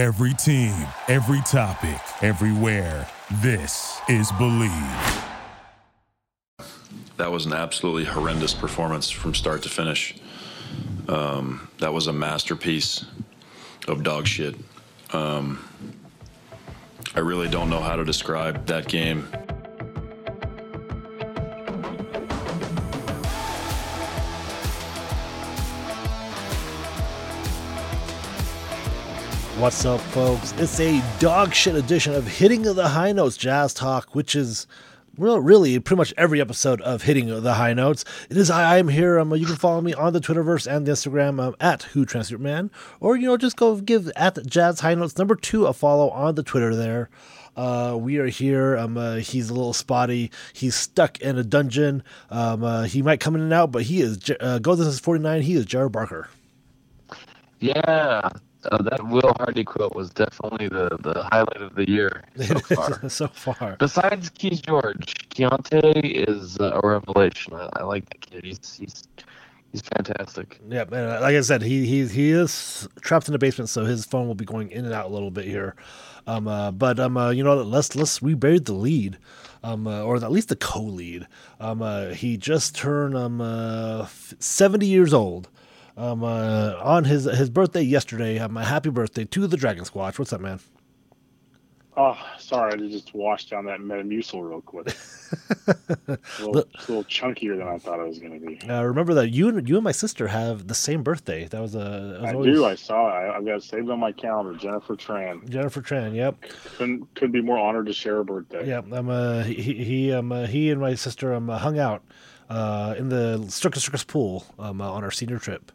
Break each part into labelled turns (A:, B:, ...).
A: Every team, every topic, everywhere. This is Bleav.
B: That was an absolutely horrendous performance from start to finish. Um, that was a masterpiece of dog shit. Um, I really don't know how to describe that game.
C: What's up, folks? It's a dog shit edition of Hitting the High Notes Jazz Talk, which is well, really pretty much every episode of Hitting the High Notes. It is I am here. Um, you can follow me on the Twitterverse and the Instagram um, at Who Transcript Man, or you know just go give at Jazz High Notes number two a follow on the Twitter there. Uh, we are here. Um, uh, he's a little spotty. He's stuck in a dungeon. Um, uh, he might come in and out, but he is uh, goes is forty nine. He is Jared Barker.
D: Yeah, uh, that Will Hardy quote was definitely the, the highlight of the year so far.
C: so far.
D: Besides Keys George, Keyonte is uh, a revelation. I, I like the kid. He's he's he's fantastic.
C: Yeah, and uh, like I said, he he he is trapped in the basement, so his phone will be going in and out a little bit here. Um, uh, but um, uh, you know, let's let's we buried the lead, um, uh, or at least the co-lead. Um, uh, he just turned um uh, seventy years old um, uh, on his his birthday yesterday. Um, a happy birthday to the Dragon Squatch. What's up, man?
E: Oh, sorry, I just washed down that Metamucil real quick. a, little, a little chunkier than I thought it was going to be.
C: Uh, remember that you and you and my sister have the same birthday. That was a.
E: I always... do. I saw it. I, have got it saved on my calendar. Jennifer Tran.
C: Jennifer Tran. Yep.
E: Couldn't could be more honored to share a birthday.
C: Yeah. Um. Uh, he he um. Uh, he and my sister um uh, hung out, uh, in the Circus Circus pool um uh, on our senior trip.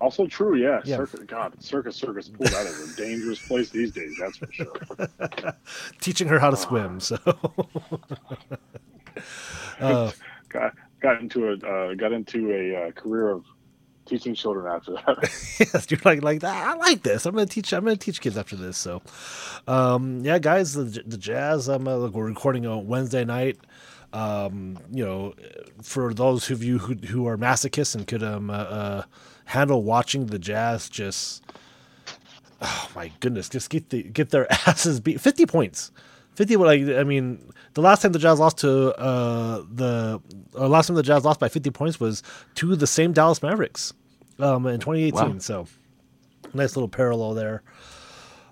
E: Also true, yeah. yeah. Circus, God, circus, circus pool. That is a dangerous place these days. That's for sure.
C: Teaching her how to uh, swim. So,
E: uh, got got into a uh, got into a uh, career of teaching children after that.
C: yes, you're like like I like this. I'm gonna teach. I'm gonna teach kids after this. So, um, yeah, guys, the, the jazz. I'm uh, we're recording on Wednesday night. Um, you know, for those of you who who are masochists and could um uh, uh handle watching the Jazz just oh my goodness, just get the get their asses beat. Fifty points, fifty. Like I mean, the last time the Jazz lost to uh, the uh, last time the Jazz lost by fifty points was to the same Dallas Mavericks um, in 2018. Wow. So nice little parallel there.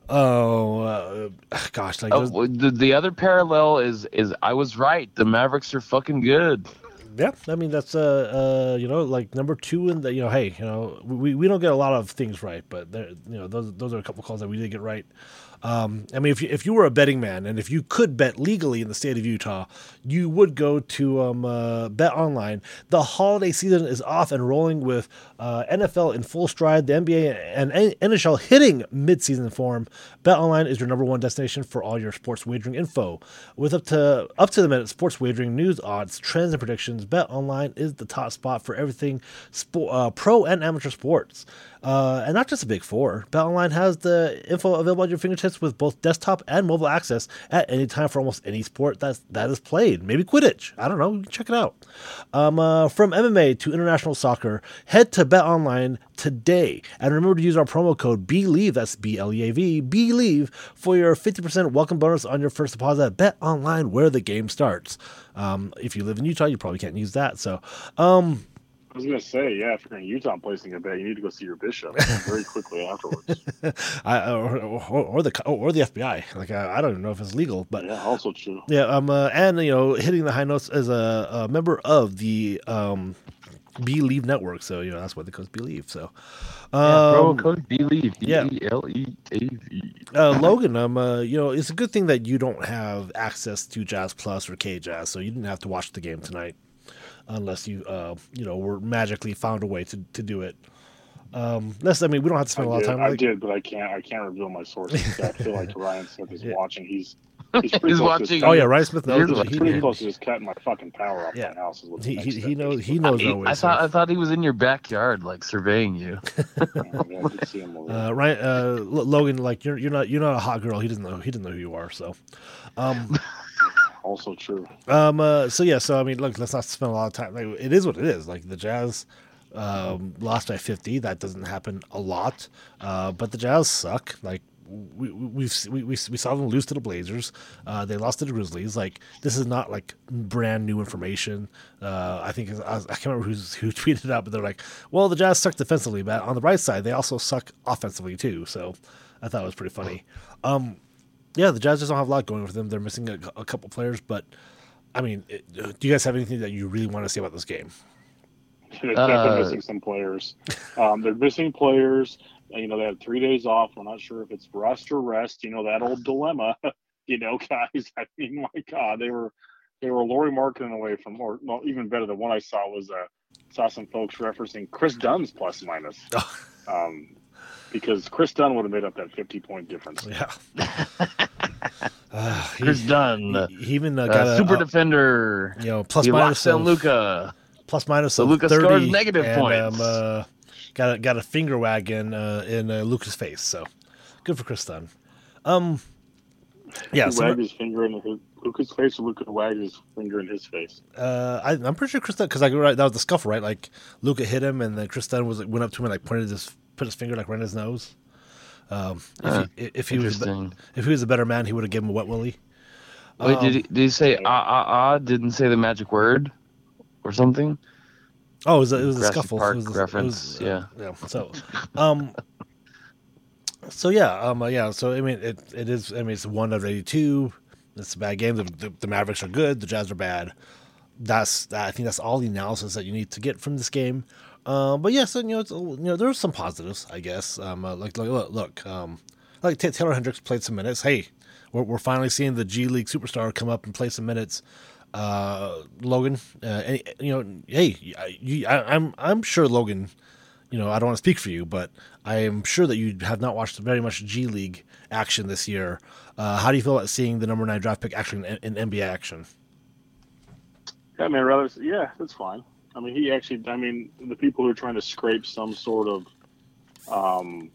C: Oh uh, gosh! Like
D: oh, the, the other parallel is is I was right. The Mavericks are fucking good
C: yeah, I mean that's uh, uh you know like number two in the you know hey you know we, we don't get a lot of things right, but there you know those those are a couple calls that we did get right. Um, I mean, if you, if you were a betting man and if you could bet legally in the state of Utah, you would go to um, uh, BetOnline. The holiday season is off and rolling with uh, NFL in full stride, the NBA and NHL hitting midseason form. BetOnline is your number one destination for all your sports wagering info. With up to up to the minute sports wagering news, odds, trends, and predictions, BetOnline is the top spot for everything spo- uh, pro and amateur sports. Uh, and not just the big four. BetOnline has the info available at your fingertips with both desktop and mobile access at any time for almost any sport that's, that is played. Maybe Quidditch. I don't know. check it out. Um, uh, from MMA to international soccer, head to BetOnline today. And remember to use our promo code BLEAV, that's B L E A V, BLEAV, for your 50% welcome bonus on your first deposit at BetOnline, where the game starts. Um, if you live in Utah, you probably can't use that. So, um,
E: I was gonna say, yeah, if you're in Utah placing a bet, you need to go see your bishop very quickly afterwards.
C: I, or, or, or, the or the FBI. Like I, I, don't even know if it's legal, but
E: yeah, also true.
C: Yeah, um, uh, and you know, hitting the high notes as a, a member of the um, Bleav Network, so you know that's why the code BLEAV. So,
D: um, yeah, bro, code BLEAV. B E L E A V.
C: Uh, Logan, um, uh, you know, it's a good thing that you don't have access to Jazz Plus or K Jazz, so you didn't have to watch the game tonight unless you uh, you know were magically found a way to, to do it. Um, that's I mean we don't have to spend
E: I
C: a lot
E: did,
C: of time.
E: I did, but I can't I can't reveal my sources. I feel like Ryan Smith is yeah. watching. He's
D: he's, he's watching.
C: Oh yeah, Ryan Smith knows.
E: He's he, pretty he, close to just cutting my fucking power off yeah. my house. Is what
C: he he, he knows. He knows.
D: I, always,
C: I
D: thought I thought he was in your backyard, like surveying you.
C: uh, Ryan, uh, Logan, like you're you're not you're not a hot girl. He doesn't know. He doesn't know who you are. So, um,
E: also true.
C: Um. Uh, so yeah. So I mean, look, let's not spend a lot of time. Like, it is what it is. Like the Jazz um, lost by fifty. That doesn't happen a lot. Uh, but the Jazz suck. Like we we we we saw them lose to the Blazers. Uh, they lost to the Grizzlies. Like this is not like brand new information. Uh, I think I, I, can't remember who's, who tweeted it out, but they're like, "Well, the Jazz suck defensively, but on the right side, they also suck offensively too." So I thought it was pretty funny. Um, yeah, the Jazz just don't have a lot going for them. They're missing a, a couple players, but I mean, it, do you guys have anything that you really want to say about this game?
E: They're uh, missing some players. Um, they're missing players. You know, they have three days off. We're not sure if it's rust or rest. You know, that old dilemma. you know, guys. I mean, my God, they were they were Lauri Markkanen away from, or well, even better. The one I saw was uh, saw some folks referencing Kris Dunn's plus minus. um, because Kris Dunn would have made up that 50 point difference.
C: Yeah.
D: uh, Kris Dunn.
C: He, he even uh, got
D: a super uh, defender.
C: You know, plus minus.
D: Luka.
C: Plus minus.
D: So Luka
C: 30,
D: scores negative
C: and,
D: points.
C: Um, uh, got a, got a finger wagging uh, in uh, Luka's face. So good for Kris Dunn. Um, yeah,
E: so wagged his finger in his, Luka's face, or Luka wagged his finger in his face.
C: Uh, I, am pretty sure Kris Dunn because like right, that was the scuffle, right? Like Luka hit him, and then Kris Dunn was like, went up to him and like pointed his put his finger like right in his nose. Um, if, uh, he, if he was if he was a better man, he would have given him a wet willy.
D: Wait, um, did he, did he say ah ah ah? Didn't say the magic word or something?
C: Oh, it was a, it was a scuffle.
D: Park
C: it was,
D: reference.
C: It was, uh, yeah. yeah. So, um, so yeah, um, uh, yeah. So I mean, it it is. I mean, it's one of eighty two. It's a bad game. The, the, the, Mavericks are good. The Jazz are bad. That's I think that's all the analysis that you need to get from this game. Uh, but yes, yeah, so, you know, it's, you know, some positives, I guess. Um, uh, like, like, look, look um, like Taylor Hendricks played some minutes. Hey, we're, we're finally seeing the G League superstar come up and play some minutes. Uh, Logan, uh, you know, hey, you, I, I'm I'm sure Logan. You know, I don't want to speak for you, but I am sure that you have not watched very much G League action this year. Uh, how do you feel about seeing the number nine draft pick actually in, in NBA action?
E: Yeah, man, rather, yeah, that's fine. I mean, he actually. I mean, the people who are trying to scrape some sort of um,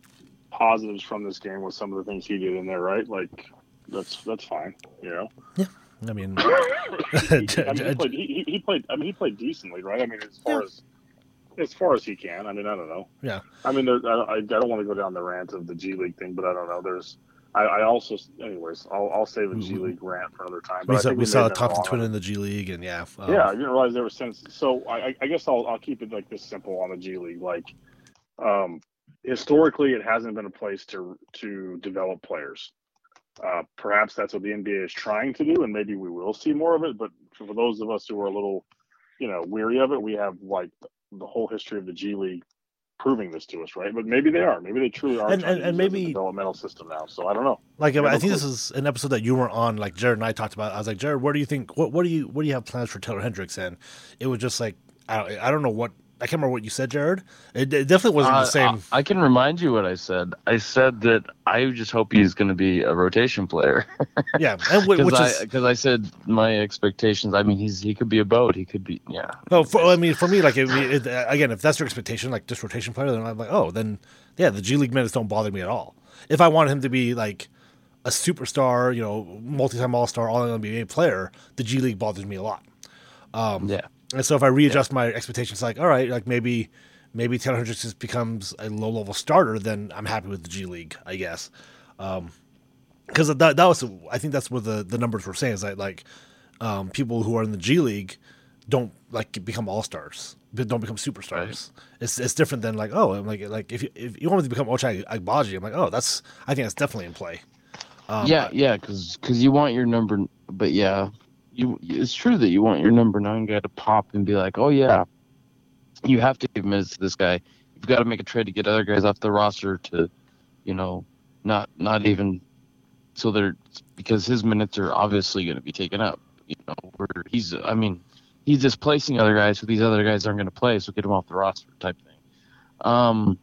E: positives from this game with some of the things he did in there, right? Like, that's that's fine. You know.
C: Yeah. I mean, he,
E: I mean, he played. He, he, played. I mean, he played decently, right? I mean, as far yeah. as as far as he can. I mean, I don't know.
C: Yeah.
E: I mean, there, I, I don't want to go down the rant of the G League thing, but I don't know. There's I, I also, anyways, I'll, I'll save a G mm-hmm. League rant for another time.
C: But we saw, we saw Thompson Twin in the G League, and yeah,
E: um, yeah, I didn't realize there was sense. So I, I guess I'll, I'll keep it like this simple on the G League. Like, um, historically, it hasn't been a place to to develop players. Uh, perhaps that's what the NBA is trying to do, and maybe we will see more of it. But for those of us who are a little, you know, weary of it, we have like the whole history of the G League proving this to us, right? But maybe they are. Maybe they truly are.
C: And, and, and maybe
E: developmental system now. So I don't know.
C: Like I, I think this is an episode that you weren't on. Like Jared and I talked about. I was like, Jared, what do you think? What what do you what do you have plans for Taylor Hendricks? And it was just like I don't, I don't know what I can't remember what you said, Jared. It, it definitely wasn't uh, the same.
D: I, I, can remind you what I said. I said that I just hope he's going to be a rotation player.
C: yeah,
D: because I, is... I said my expectations. I mean, he's he could be a boat. He could be yeah.
C: No, for, I mean, for me, like it, it, again, if that's your expectation, like just rotation player, then I'm like, oh, then yeah, the G League minutes don't bother me at all. If I want him to be like a superstar, you know, multi-time All Star, all NBA player, the G League bothers me a lot. Um, yeah. And so if I readjust yeah. my expectations, like all right, like maybe maybe Taylor Hendricks just becomes a low level starter, then I'm happy with the G League, I guess. Because um, that that was I think that's what the the numbers were saying is that like um, people who are in the G League don't like become all stars, but don't become superstars. Right. It's it's different than like oh I'm like like if you if you want to become Ochai Agbaji, I'm like oh that's I think that's definitely in play.
D: Um, yeah, yeah, because because you want your number, but yeah, you it's true that you want your number nine guy to pop and be like, oh yeah, you have to give minutes to this guy. You've got to make a trade to get other guys off the roster to, you know, not not even so they're because his minutes are obviously going to be taken up. You know, where he's I mean he's displacing other guys who these other guys aren't going to play, so get him off the roster type thing. Um,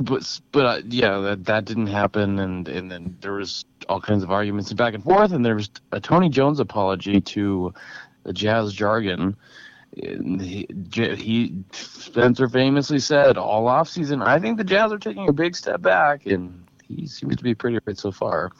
D: but but uh, yeah, that that didn't happen, and and then there was all kinds of arguments back and forth, and there was a Tony Jones apology to the Jazz jargon. He, he Spencer famously said all off season, I think the Jazz are taking a big step back, and he seems to be pretty right so far.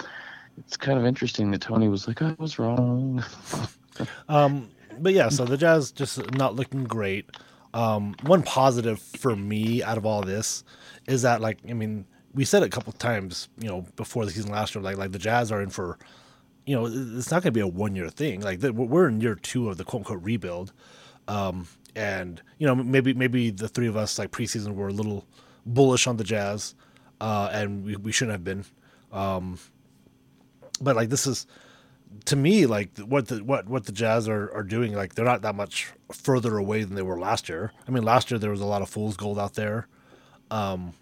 D: It's kind of interesting that Tony was like, I was wrong.
C: um, but yeah, so the Jazz just not looking great. Um, one positive for me out of all this is that, like, I mean, we said it a couple times, you know, before the season last year, like like the Jazz are in for, you know, it's not going to be a one year thing. Like we're in year two of the quote unquote rebuild, um, and you know maybe maybe the three of us like preseason were a little bullish on the Jazz, uh, and we, we shouldn't have been. Um, but like this is to me like what the what what the Jazz are, are doing like they're not that much further away than they were last year. I mean last year there was a lot of fool's gold out there. Um,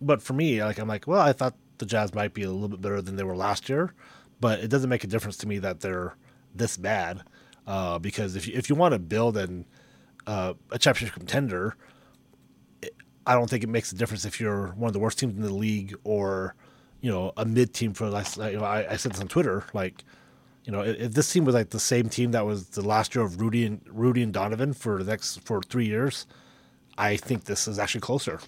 C: but for me like I'm like well I thought the Jazz might be a little bit better than they were last year, but it doesn't make a difference to me that they're this bad. Uh, because if you, if you want to build an uh, a championship contender, I don't think it makes a difference if you're one of the worst teams in the league or you know a mid team for like you know I, I said this on Twitter like you know, if this team was like the same team that was the last year of Rudy and Rudy and Donovan for the next for three years, I think this is actually closer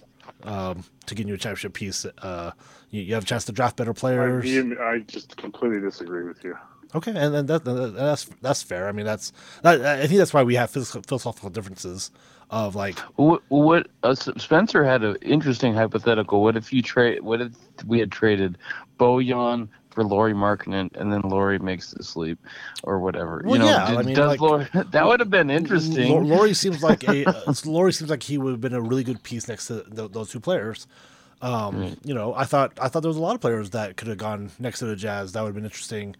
C: um, to getting you a championship piece. Uh, you, you, have a chance to draft better players.
E: I, I just completely disagree with you.
C: Okay, and, and that, that's that's fair. I mean, that's I think that's why we have philosophical differences of like
D: what, what uh, Spencer had an interesting hypothetical. What if you trade? What if we had traded Bojan, for Lauri Markkanen, and then Lauri makes the sleep or whatever.
C: Well,
D: you know,
C: yeah, did, I mean, like,
D: Lauri, that would have been interesting.
C: Lauri seems like a uh, Lauri seems like he would have been a really good piece next to those two players. Um, right. You know, I thought I thought there was a lot of players that could have gone next to the Jazz. That would have been interesting.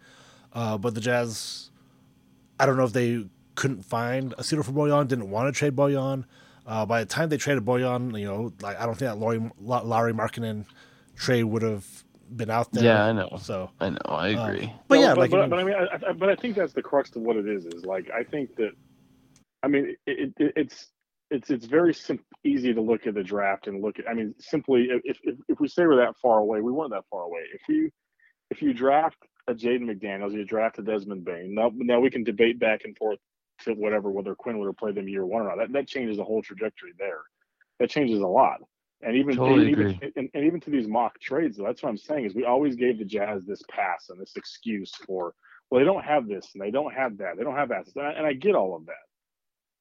C: Uh, but the Jazz, I don't know if they couldn't find a suitor for Bojan, didn't want to trade Bojan. Uh, by the time they traded Bojan, you know, like I don't think that Lauri Lauri Markkanen trade would have been out there.
D: Yeah, I know.
C: So
D: I know, I uh, agree.
C: but no, yeah, but, like,
E: but, but, I mean, I, I, but I think that's the crux of what it is. Is like I think that, I mean, it, it, it's it's it's very sim- easy to look at the draft and look at. I mean, simply if, if if we say we're that far away, we weren't that far away. If you if you draft a Jaden McDaniels, you draft a Desmond Bane. Now now we can debate back and forth to whatever whether Quinn would have played them year one or not. That that changes the whole trajectory there. That changes a lot. And even,
D: totally
E: and, even and, and, even to these mock trades, that's what I'm saying is we always gave the Jazz this pass and this excuse for well they don't have this and they don't have that. They don't have assets. And I, and I get all of that,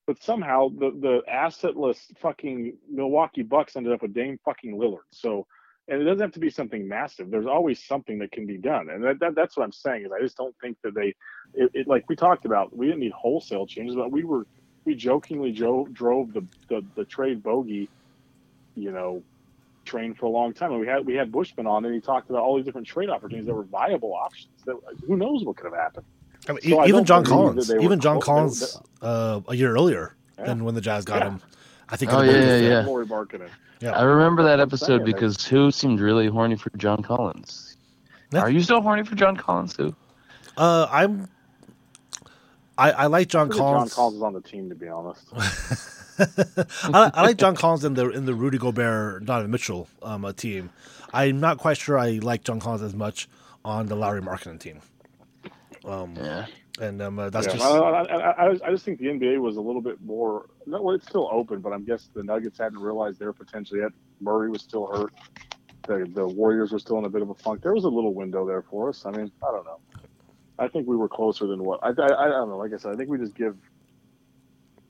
E: but somehow the the assetless fucking Milwaukee Bucks ended up with Dame fucking Lillard. So and it doesn't have to be something massive. There's always something that can be done, and that, that that's what I'm saying is I just don't think that they it, it, like we talked about we didn't need wholesale changes, but we were we jokingly drove drove the the, the trade bogey you know, trained for a long time. And we had we had Bushman on, and he talked about all these different trade opportunities that were viable options. That who knows what could have happened.
C: I mean, so even I John Collins, even John Collins, uh, a year earlier yeah. than when the Jazz got yeah. him. I think.
D: Oh yeah, yeah,
E: yeah.
D: Yeah, I remember that episode because who seemed really horny for John Collins. Yeah. Are you still horny for John Collins, too?
C: Uh, I'm. I, I like John Collins.
E: John Collins is on the team, to be honest.
C: I, I, like John Collins in the in the Rudy Gobert Donovan Mitchell um, team. I'm not quite sure I like John Collins as much on the Lauri Markkanen team. Um,
D: yeah.
C: And um, uh, that's
E: yeah,
C: just.
E: I, I, I, just think the NBA was a little bit more. No, well, it's still open, but I'm guessing the Nuggets hadn't realized their potential yet. Murray was still hurt. The, the Warriors were still in a bit of a funk. There was a little window there for us. I mean, I don't know. I think we were closer than what I, I, I don't know. Like I said, I think we just give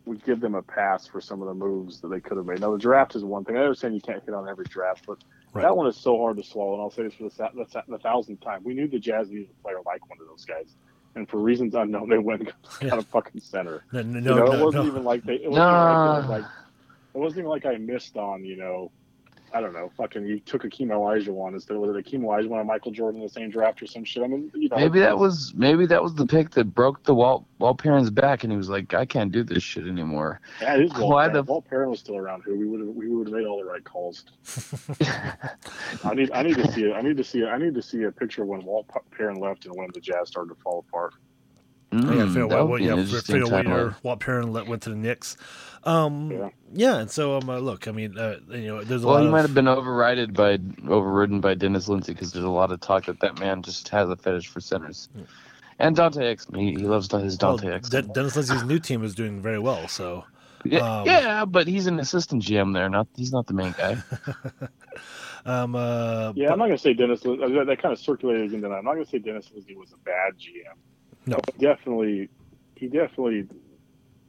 E: we give them a pass for some of the moves that they could have made. Now the draft is one thing. I understand you can't hit on every draft, but right. that one is so hard to swallow. And I'll say this for the, the, the thousandth time: we knew the Jazz needed a player like one of those guys, and for reasons unknown, they went yeah. out of fucking center.
C: No, no,
E: you
C: know, no,
E: it wasn't
C: no.
E: even like they. It wasn't
D: no.
E: like, like it wasn't even like I missed on you know I don't know, fucking you took a Akeem Olajuwon instead of was it Akeem Olajuwon and Michael Jordan in the same draft or some shit. I mean, you know,
D: maybe that was maybe that was the pick that broke the Walt Walt Perrin's back, and he was like, I can't do this shit anymore.
E: Yeah, it is Walt Why Perrin. the Walt Perrin was still around? Who we would have we would have made all the right calls. I need I need to see it. I need to see it. I need to see a picture when Walt Perrin left and when the Jazz started to fall apart.
C: Mm, yeah, figure what, yeah, figure what year Walt Perrin went to the Knicks. Um, yeah. yeah, and so um, uh, look, I mean, uh, you know, there's a
D: well,
C: lot.
D: he
C: of...
D: might have been overridden by overridden by Dennis Lindsey because there's a lot of talk that that man just has a fetish for centers. Mm. And Dante Exum, he, he loves his Dante well,
C: De- Dennis Lindsey's new team is doing very well, so.
D: Yeah, um, yeah, but he's an assistant GM there. Not he's not the main guy.
C: um, uh,
E: yeah, but, I'm not gonna say Dennis. That, that kind of circulated again. I'm not gonna say Dennis Lindsey was a bad GM.
C: No,
E: definitely, he definitely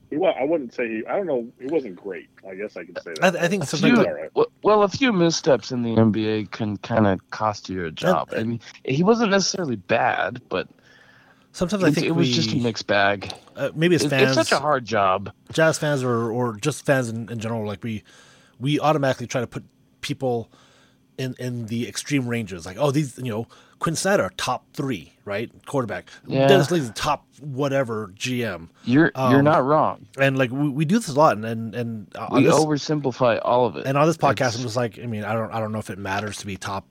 E: He was. I wouldn't say he. I don't know. He wasn't great. I guess I could say
C: I,
E: that.
C: I think
D: A
C: sometimes
D: few,
C: like,
E: all right.
D: well- well, a few missteps in the NBA can kind of cost you a job. I mean, he wasn't necessarily bad, but
C: sometimes I think
D: it was
C: we,
D: just a mixed bag.
C: uh, maybe as fans,
D: it's such a hard job.
C: jazz fans or or just fans in, in general, like we we automatically try to put people in in the extreme ranges. Like, oh, these you know, Quinn Snyder, top three, right? Quarterback.
D: Yeah.
C: Dennis Lee's the top whatever GM.
D: You're you're
C: Um,
D: not wrong.
C: And like we, we do this a lot and and, and
D: We
C: this,
D: oversimplify all of it.
C: and on this podcast
D: It's-
C: I'm just like, I mean, I don't I don't know if it matters to be top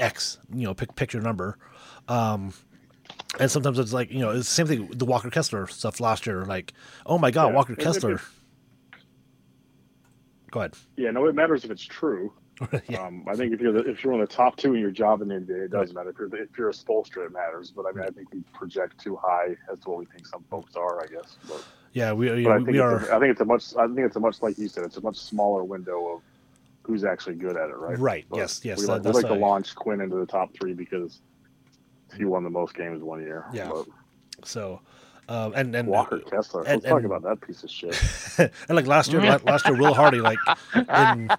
C: X, you know, pick pick your number. Um and sometimes it's like, you know, it's the same thing the Walker Kessler stuff last year. Like, oh my God,
E: Yeah.
C: Walker
E: It- it-
C: Kessler. Go ahead.
E: Yeah, no, it matters if it's true.
C: yeah.
E: Um, I think if you're the, if you're of the top two in your job in the NBA, it doesn't matter. If you're the, if you're a Spoelstra, it matters. But I mean, I think we project too high as to what we think some folks are. I guess. But,
C: Yeah, we,
E: but I think
C: we
E: it's
C: are
E: A, I think it's a much. I think it's a much like you said. It's a much smaller window of who's actually good at it. Right.
C: Right,
E: But
C: yes, yes,
E: We
C: that-
E: like, we like to launch Quinn into the top three because he won the most games one year.
C: Yeah.
E: But
C: so, um, and and
E: Walker Kessler.
C: and-
E: Let's talk about that piece of shit.
C: and like last year, last year, Will Hardy, like in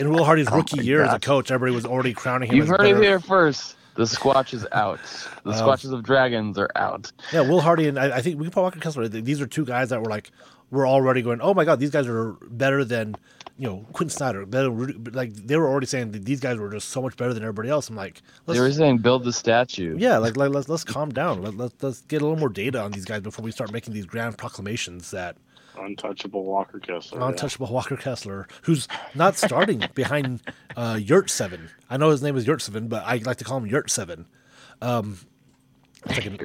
C: in Will Hardy's
D: Oh
C: rookie
D: my
C: year as a coach, everybody was already crowning him.
D: You've heard
C: better.
D: it here first. The Squatch is out. The
C: Uh,
D: Squatches of Dragons are out.
C: Yeah, Will Hardy and I, I think we can put Walker Kessler. These are two guys that were like we're already going. Oh my God, these guys are better than you know Quinn Snyder. Rudy- like they were already saying that these guys were just so much better than everybody else. I'm like, let's,
D: They were saying build the statue.
C: yeah, like, like let's let's calm down. Let, let, let's get a little more data on these guys before we start making these grand proclamations that
E: Untouchable Walker Kessler. yeah.
C: untouchable Walker Kessler, who's not starting behind uh, Yurt Seven. I know his name is Yurt Seven, but I like to call him Yurt Seven. Um, like an-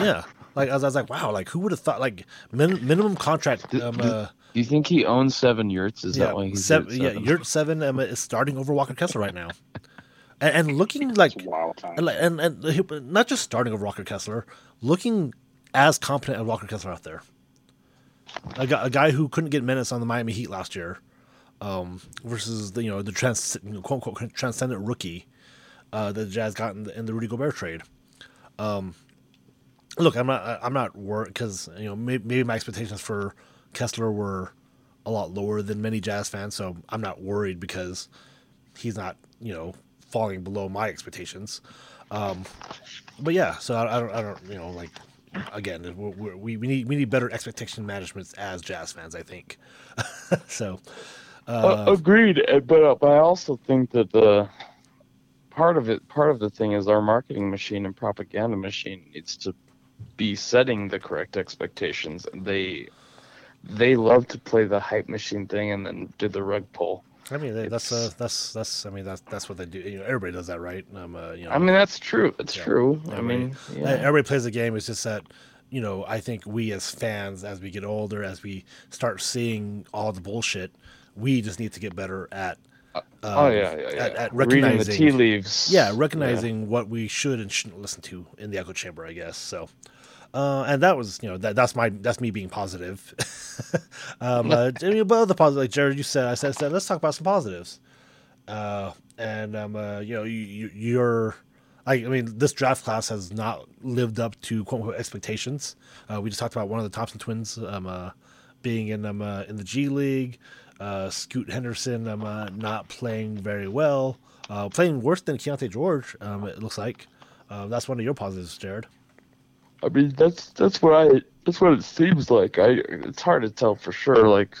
C: yeah, like I was, I was like, wow, like who would have thought like min, minimum contract? Um, uh,
D: Do you think he owns seven yurts? Is
C: yeah,
D: that why he's
C: seven,
D: at
C: yeah,
D: seven?
C: Yurt Seven um, is starting over Walker Kessler right now, and, and looking like
E: wild
C: and, and and not just starting over Walker Kessler, looking as competent as Walker Kessler out there. A guy, a guy who couldn't get minutes on the Miami Heat last year, um, versus the you know the trans, you know, quote unquote transcendent rookie uh, that the Jazz got in the, in the Rudy Gobert trade. Um, look, I'm not I'm not worried because you know maybe, maybe my expectations for Kessler were a lot lower than many Jazz fans, so I'm not worried because he's not you know falling below my expectations. Um, but yeah, so I, I don't I don't you know like again we're, we're, we we need we need better expectation management as Jazz fans, I think. so
D: Uh, agreed, uh, but uh, but I also think that the part of it, part of the thing is our marketing machine and propaganda machine needs to be setting the correct expectations. And they they love to play the hype machine thing and then do the rug pull.
C: I mean they, that's uh, that's that's I mean that's that's what they do. You know, everybody does that, right? Um, uh, you know,
D: I mean, that's true. It's
C: Yeah.
D: true. I
C: Everybody-
D: mean,
C: Uh,
D: yeah.
C: Everybody plays the game. It's just that, you know, I think we as fans, as we get older, as we start seeing all the bullshit, we just need to get better at, um,
D: oh yeah, yeah, yeah.
C: at, at
D: Reading the tea leaves.
C: yeah, recognizing what we should and shouldn't listen to in the echo chamber, I guess. So, uh, and that was, you know, that that's my that's me being positive. um, uh, I mean, but other positive, like Jared, you said, I said, I said, let's talk about some positives. Uh, and um, uh, you know, you, you you're. I, I mean, this draft class has not lived up to quote unquote expectations. Uh, we just talked about one of the Thompson twins um, uh, being in um, uh, in the G League. Uh, Scoot Henderson um, uh, not playing very well, uh, playing worse than Keyonte George. Um, it looks like uh, that's one of your positives, Jared.
D: I mean, that's that's what I that's what it seems like. I it's hard to tell for sure. Like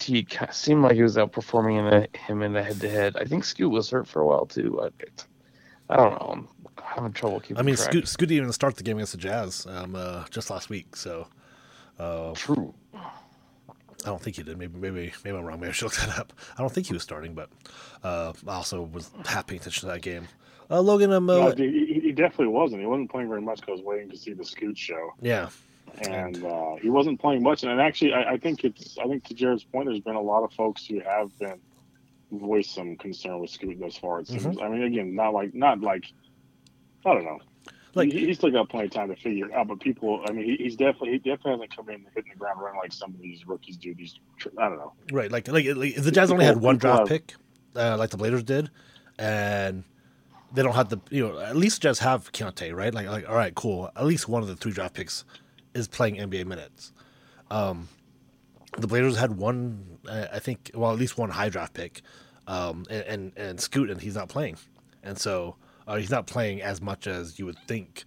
D: he seemed like he was outperforming in a, him in the head to head. I think Scoot was hurt for a while too. I, I don't know. I'm having trouble keeping.
C: I mean,
D: track.
C: Scoot, Scoot didn't even start the game against the Jazz um, uh, just last week, so
D: True.
C: I don't think he did. Maybe, maybe, maybe I'm wrong. Maybe I should look that up. I don't think he was starting, but uh, I also was half paying attention to that game. Uh, Logan, um, uh,
E: No, he, he- definitely wasn't. He wasn't playing very much because I was waiting to see the Scoot show,
C: yeah,
E: and uh, he wasn't playing much. And actually, I, I think it's. I think to Jared's point, there's been a lot of folks who have been voiced some concern with Scoot thus far. It seems.
C: Mm-hmm.
E: I mean, again, not like not like. I don't know.
C: Like-
E: he, he's still got plenty of time to figure it out. But people, I mean, he, he's definitely he definitely hasn't come in and hitting the ground running like some of these rookies do. These I don't know.
C: right. Like, like, like the Jazz only had one draft pick, uh, like the Blazers did, and they don't have the, you know, at least just have Keyonte, right? Like, like, all right, cool. At least one of the three draft picks is playing NBA minutes. Um, the Blazers had one, uh, I think, well, at least one high draft pick, um, and, and and Scoot, and he's not playing, and so uh, he's not playing as much as you would think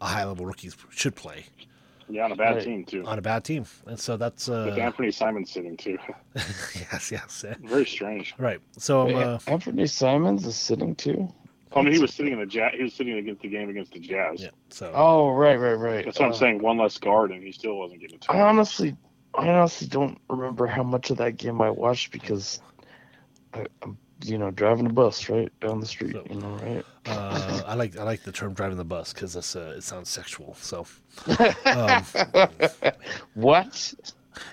C: a high level rookie should play
E: Yeah, on a bad
D: Right.
E: team too.
C: on a bad team, and so that's
E: With
C: uh,
E: Anthony Simon sitting too.
C: yes, yes.
E: Very strange.
C: right. So um, uh,
D: Anthony Simons is sitting too.
E: I mean, he was sitting in the jazz. He was sitting against the game against the Jazz.
C: yeah, so
D: Oh, right, right, right.
E: That's what I'm
D: Uh,
E: saying. One less guard, and he still wasn't getting
D: I honestly, I honestly don't remember how much of that game I watched because I, I'm, you know, driving a bus right down the street. You know, right?
C: uh, I like I like the term driving the bus because that's uh, it sounds sexual. So um,
D: what?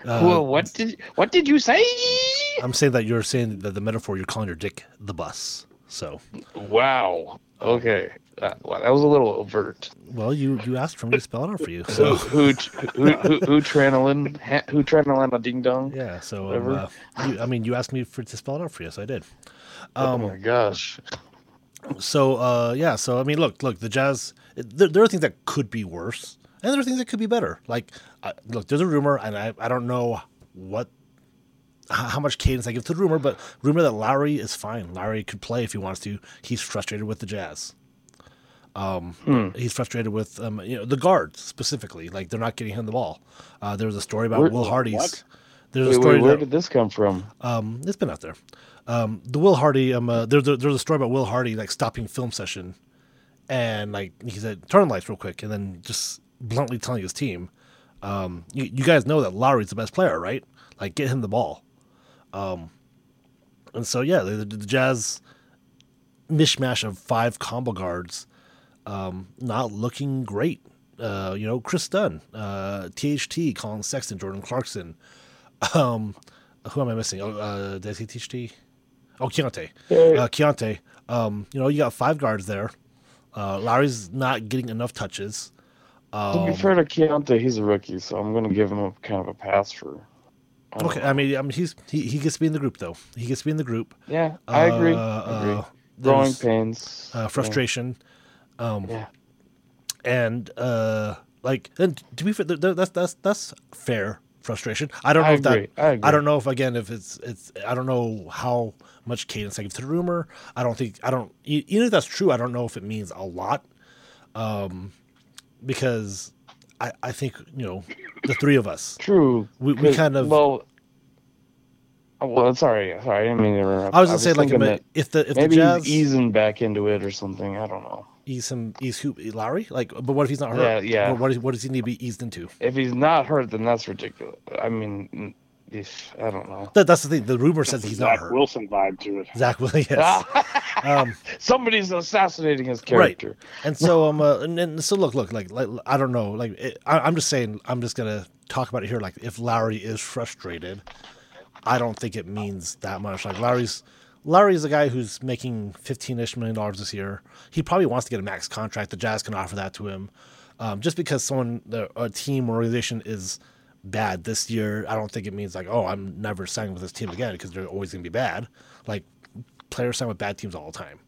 C: uh,
D: Who- what did what did you say?
C: I'm saying that you're saying that the metaphor you're calling your dick the bus. So
D: Wow. Okay. That, wow, that was a little overt.
C: well, you you asked for me to spell it out for you. So
D: who who who, who tranolin who tranolin a ding dong?
C: yeah, so um, uh, you, I mean, you asked me for to spell it out for you, so I did.
D: oh
C: Um,
D: my gosh.
C: So uh, yeah, so I mean, look, look, the Jazz. it- There, there are things that could be worse, and there are things that could be better. Like, uh, look, there's a rumor, and I, I don't know what how much cadence I give to the rumor, but rumor that Lauri is fine. Lauri could play if he wants to. He's frustrated with the Jazz. Um, he's frustrated with um, you know, the guards specifically. Like they're not getting him the ball. Uh, there was a story about
D: Where-
C: Will Hardy's.
E: what?
C: There's a story
D: wait, where did this come from?
C: um, it's been out there. Um, the Will Hardy. Um, uh, there's a, there's a story about Will Hardy like stopping film session, and like he said, turn the lights real quick, and then just bluntly telling his team, um, you, you guys know that Lauri's the best player, right? Like get him the ball. Um, and so yeah, the, the Jazz mishmash of five combo guards, um, not looking great. Uh, you know, Kris Dunn, uh, THT, Collin Sexton, Jordan Clarkson. Um, who am I missing? Oh, uh, did I say THT? Oh, Keyonte. Uh, Keyonte. Um, you know, you got five guards there. Uh, Lauri's not getting enough touches.
D: to
C: Um,
D: be fair to Keyonte, he's a rookie, so I'm going to give him a kind of a pass for. I
C: okay. I mean, I mean, he's he, he gets to be in the group though. He gets to be in the group.
D: Yeah, I agree.
C: Uh,
D: I agree.
C: uh,
D: Growing pains.
C: uh, frustration, um,
D: Yeah.
C: and uh, like, and to be fair, th- th- that's that's that's fair frustration. I don't know
D: I
C: if
D: agree.
C: that.
D: I agree.
C: I don't know if again if it's it's I don't know how much cadence I give to the rumor. I don't think I don't even if that's true. I don't know if it means a lot, um, because I I think you know the three of us
D: True.
C: we, we kind of.
D: Well, oh, well, sorry, sorry, I didn't mean to interrupt.
C: I was gonna say like
D: thinking
C: if if the if
D: maybe
C: the Jazz
D: easing back into it or something. I don't know.
C: ease him ease who Lauri like but what if he's not hurt?
D: Yeah, yeah.
C: What, what, is, what does he need to be eased into?
D: If he's not hurt, then that's ridiculous. I mean, if, I don't know.
C: That, that's the thing. The rumor says he's not
E: Zach
C: hurt.
E: Wilson vibe to it.
C: Zach Wilson, yes. um,
D: Somebody's assassinating his character.
C: Right.
D: character.
C: and so um, uh, and, and so look, look, like, like I don't know, like it, I, I'm just saying, I'm just gonna talk about it here. Like if Lauri is frustrated, I don't think it means that much. Like Lauri's Lauri's a guy who's making 15ish million dollars this year. He probably wants to get a max contract. The Jazz can offer that to him. Um, just because someone, the- a team or organization is bad this year, I don't think it means like, oh, I'm never signing with this team again because they're always going to be bad. Like players sign with bad teams all the time.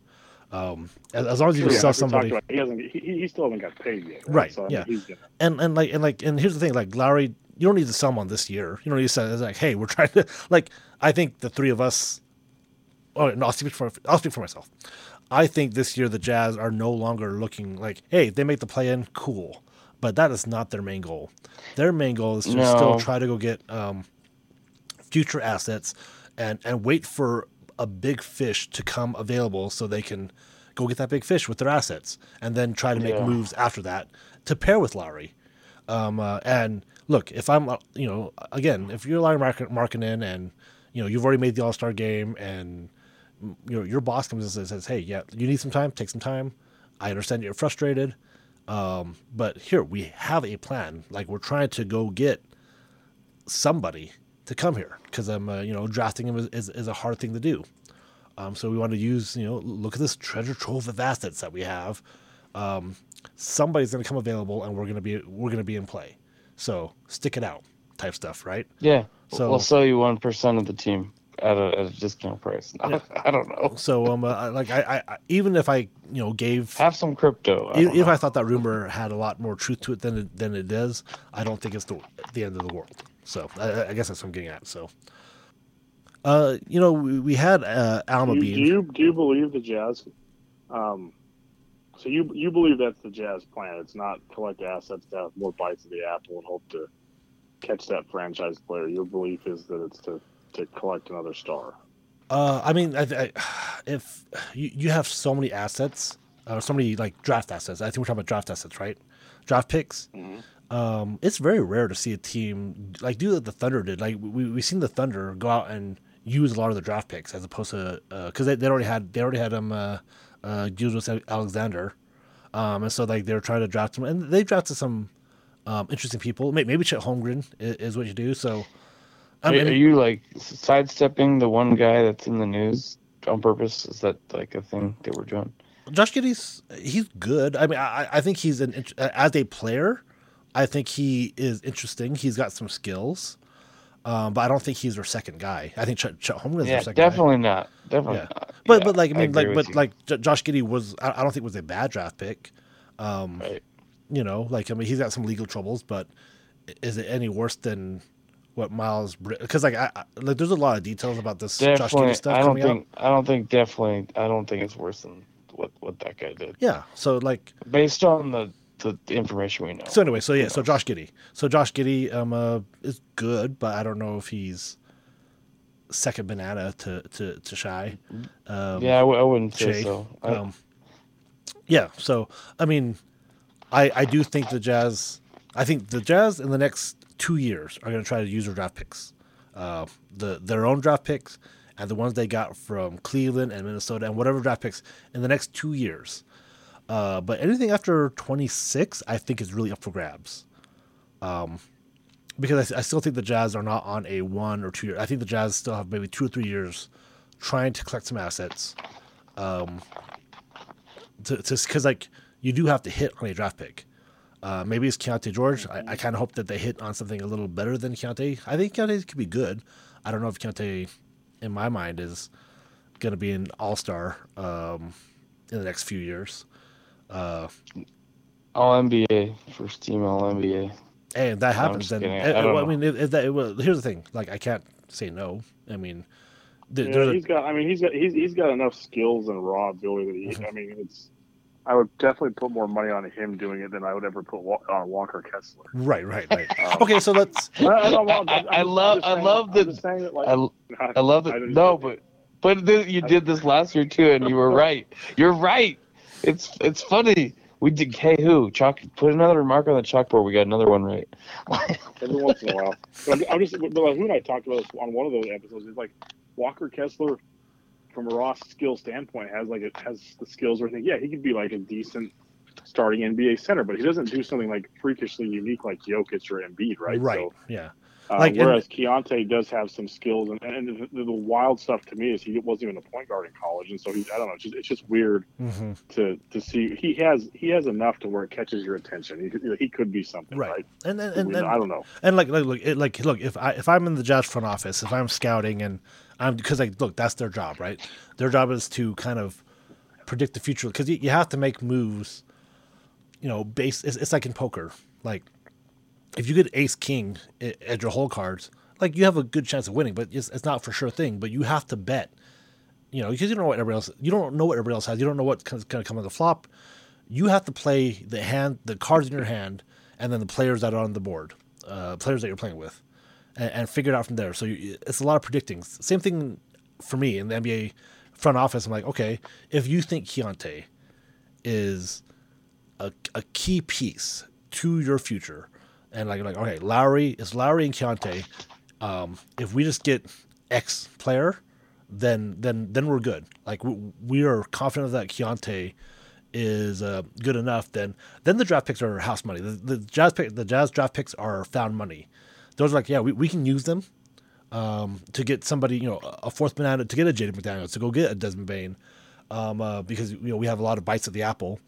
C: Um, as, as long as you
E: Yeah,
C: sell somebody,
E: about- he hasn't. He, he still hasn't got paid yet.
C: Right,
E: So, I mean,
C: yeah.
E: He's gonna,
C: and and like and like and here's the thing, like Lauri, you don't need to sell him on this year. You don't need to say it's like, hey, we're trying to like. I think the three of us. Oh no, I'll speak for I'll speak for myself. I think this year the Jazz are no longer looking like, hey, if they make the play in, cool. But that is not their main goal. Their main goal is to
D: No.
C: still try to go get um, future assets and and wait for a big fish to come available so they can go get that big fish with their assets and then try to make
D: Yeah.
C: moves after that to pair with Lauri. Um, uh, and look, if I'm, uh, you know, again, if you're Larry Mark- Markkanen and you know you've already made the All Star game and you know your boss comes and says, "Hey, yeah, you need some time. Take some time. I understand you're frustrated, um, but here we have a plan. Like we're trying to go get somebody to come here because I'm, uh, you know, drafting him is, is, is a hard thing to do. Um, so we want to use, you know, look at this treasure trove of assets that we have. Um, somebody's going to come available, and we're going to be we're going to be in play. So stick it out, type stuff, right?
D: Yeah.
C: So-
D: we'll sell you one percent of the team at a, at a discount price. I don't know.
C: So um, uh, like I, I, I even if I, you know, gave
D: Have some crypto. I
C: if, if. I thought that rumor had a lot more truth to it than it, than it does, I don't think it's the the end of the world. So I, I guess that's what I'm getting at. So, uh, you know, we, we had uh, Alma
E: do you,
C: Bean.
E: do you do you believe the Jazz? Um, so you you believe that's the Jazz plan? It's not collect assets to have more bites of the apple and hope to catch that franchise player. Your belief is that it's to to collect another star.
C: Uh, I mean, I, I, if you, you have so many assets, uh, so many like draft assets. I think we're talking about draft assets, right? Draft picks. Um, it's very rare to see a team like do what the Thunder did. Like we we seen the Thunder go out and use a lot of the draft picks as opposed to because they, they already had they already had um uh, uh Julius Alexander, um and so like they're trying to draft them and they drafted some um interesting people. Maybe, maybe Chet Holmgren is, is what you do. So. I
D: Are, are you like sidestepping the one guy that's in the news on purpose? Is that like a thing that we're doing?
C: Josh Giddey's he's good. I mean, I, I think he's an as a player. I think he is interesting. He's got some skills, um, but I don't think he's their second guy. I think Chet, Chet Holmgren is
D: Yeah,
C: their second guy.
D: definitely not. Definitely
C: Yeah.
D: not.
C: But
D: Yeah,
C: but like I mean
D: agree
C: like but
D: you.
C: like J- Josh Giddey was I, I don't think was a bad draft pick. Um,
D: Right.
C: You know, like I mean he's got some legal troubles, but is it any worse than what Miles? Because like I, I like there's a lot of details about this Josh
D: definitely.
C: Stuff
D: I don't
C: coming
D: think.
C: out.
D: I don't think definitely. I don't think it's worse than what what that guy did.
C: Yeah. So like
D: Based on the the, information we know.
C: So anyway, so yeah, so Josh Giddey. So Josh Giddey um uh, is good, but I don't know if he's second banana to to to Shai. Um,
D: yeah, I, w- I wouldn't say so. I,
C: Um, yeah. So I mean, I I do think the Jazz. I think the Jazz in the next two years are going to try to use their draft picks, uh, the their own draft picks and the ones they got from Cleveland and Minnesota and whatever draft picks in the next two years. Uh, but anything after 26, I think is really up for grabs. Um, because I, I still think the Jazz are not on a one or two year. I think the Jazz still have maybe two or three years trying to collect some assets. Um, to because like you do have to hit on a draft pick. Uh, maybe it's Keyonte George. I, I kind of hope that they hit on something a little better than Keyonte. I think Keyonte could be good. I don't know if Keyonte, in my mind, is going to be an all star um, in the next few years. Uh,
D: All NBA, first team All NBA.
C: and if that happens,
D: just
C: then
D: kidding.
C: I,
D: I don't
C: I mean, if, if that well, here's the thing. Like, I can't say no. I mean, there,
E: Yeah,
C: there's a-
E: he's got. I mean, he's got. He's he's got enough skills and raw ability that he.
C: Mm-hmm.
E: I mean, it's. I would definitely put more money on him doing it than I would ever put on Walker Kessler.
C: right, right, right.
E: Um,
C: okay, so let's.
E: I, I,
D: I-
E: I'm
D: I love-
E: I'm
D: I love
E: I'm
D: the-
E: saying that, like,
D: I, I love it. No, but but th- you did this last year too, and you were right. You're right. It's it's funny. We did. Hey, who? Chalk. Put another mark on the chalkboard. We got another one right.
E: every once in a while. But I'm, I'm just, but like, who and I talked about this on one of those episodes. Is like Walker Kessler, from a raw skill standpoint, has like it has the skills where I think, yeah, he could be like a decent starting NBA center, but he doesn't do something like freakishly unique like Jokic or Embiid, right?
C: Right.
E: So,
C: yeah.
E: uh,
C: Like, and-
E: whereas Keyonte does have some skills, and, and the, the wild stuff to me is he wasn't even a point guard in college, and so he, I don't know, it's just, it's just weird
C: hmm
E: to to see he has he has enough to where it catches your attention. He, could- he could be something,
C: Right.
E: right?
C: And and,
E: I,
C: and, and
E: I don't know.
C: And like, like, look, it, like, look, if I if I'm in the Jazz front office, if I'm scouting and I'm because like, look, that's their job, right? Their job is to kind of predict the future because you, you have to make moves. You know, base. It's, it's like in poker. Like, if you get Ace King at your hole cards, like you have a good chance of winning, but it's, it's not for sure thing. But you have to bet. You know, because you don't know what everybody else. You don't know what everybody else has. You don't know what's going to come on the flop. You have to play the hand, the cards in your hand, and then the players that are on the board, uh, players that you're playing with, and, and figure it out from there. So you, it's a lot of predicting. Same thing for me in the NBA front office. I'm like, okay, if you think Keyonte is a, a key piece to your future, and like like okay, Lauri is Lauri and Keyonte. Um, if we just get X player, then then then we're good. Like we, we are confident that Keyonte is uh, good enough. Then then the draft picks are house money. The, the Jazz pick, the Jazz draft picks are found money. Those are like yeah, we, we can use them um, to get somebody you know a fourth banana to get a Jaden McDaniels to go get a Desmond Bane um, uh, because you know we have a lot of bites at the apple.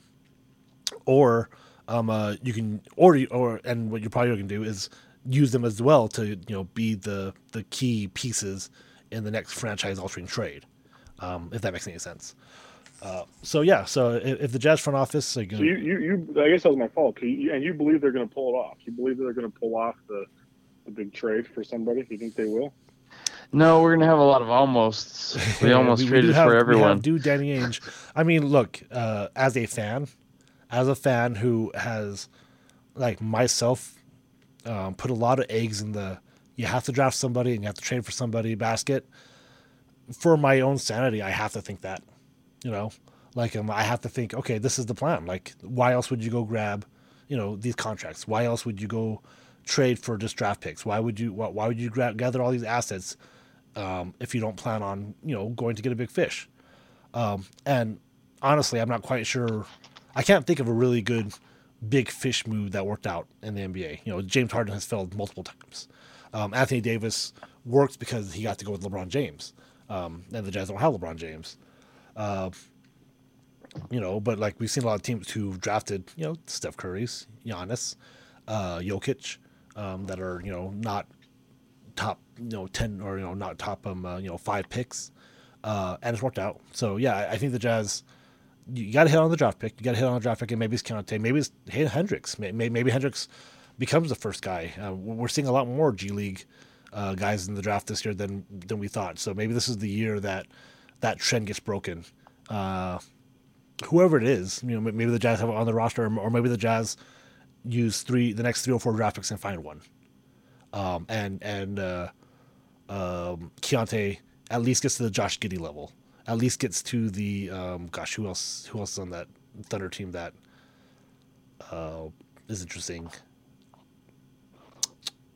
C: Or um, uh, you can or or and what you're probably going to do is use them as well to you know be the the key pieces in the next franchise altering trade, um, if that makes any sense. Uh, so yeah, so if, if the Jazz front office are
E: So you, you, you I guess that was my fault. You, and you believe they're going to pull it off. You believe that they're going to pull off the a big trade for somebody? Do you think they will?
D: No, we're gonna have a lot of almosts. We almost
C: we, we
D: traded
C: do have,
D: for everyone.
C: have do Danny Ainge. I mean, look, uh, as a fan, as a fan who has, like myself, um, put a lot of eggs in the you have to draft somebody and you have to trade for somebody basket. For my own sanity, I have to think that, you know, like um, I have to think, okay, this is the plan. Like, why else would you go grab, you know, these contracts? Why else would you go trade for just draft picks? Why would you? Why, why would you gather all these assets um, if you don't plan on, you know, going to get a big fish? Um, and honestly, I'm not quite sure. I can't think of a really good big fish move that worked out in the NBA. You know, James Harden has failed multiple times. Um, Anthony Davis worked because he got to go with LeBron James, um, and the Jazz don't have LeBron James. Uh, you know, but like we've seen a lot of teams who've drafted, you know, Steph Curry's, Giannis, uh, Jokic, um, that are you know not top, you know, ten or you know not top um uh, you know five picks, uh, and it's worked out. So yeah, I, I think the Jazz you got to hit on the draft pick. You got to hit on the draft pick, and maybe it's Conte, maybe it's Hendricks. Maybe, maybe Hendricks becomes the first guy. Uh, we're seeing a lot more G League uh, guys in the draft this year than than we thought. So maybe this is the year that that trend gets broken. Uh, whoever it is, you know, maybe the Jazz have it on the roster, or maybe the Jazz use three the next three or four draft picks and find one. Um, and and uh, um, Keyonte at least gets to the Josh Giddey level at least gets to the um, gosh, who else? Who else is on that Thunder team that uh, is interesting?